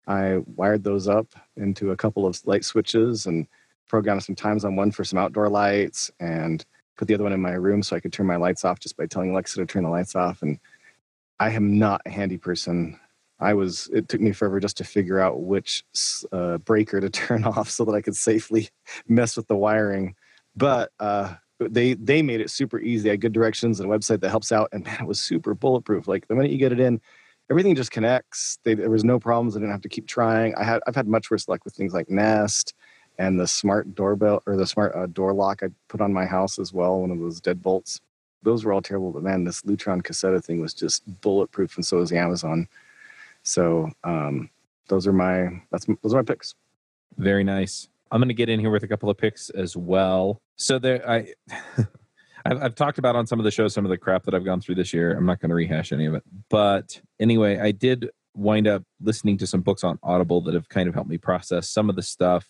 Speaker 6: I wired those up into a couple of light switches and programmed some times on one for some outdoor lights and put the other one in my room so I could turn my lights off just by telling Alexa to turn the lights off. And I am not a handy person. I was. It took me forever just to figure out which uh, breaker to turn off so that I could safely mess with the wiring. But uh, they they made it super easy. They had good directions and a website that helps out. And man, it was super bulletproof. Like the minute you get it in, everything just connects. They, there was no problems. I didn't have to keep trying. I had I've had much worse luck with things like Nest and the smart doorbell or the smart uh, door lock I put on my house as well. One of those deadbolts. Those were all terrible, but man, this Lutron Caséta thing was just bulletproof, and so is the Amazon. So um, those are my that's those are my picks.
Speaker 1: Very nice. I'm going to get in here with a couple of picks as well. So there, I, I've, I've talked about on some of the shows some of the crap that I've gone through this year. I'm not going to rehash any of it, but anyway, I did wind up listening to some books on Audible that have kind of helped me process some of the stuff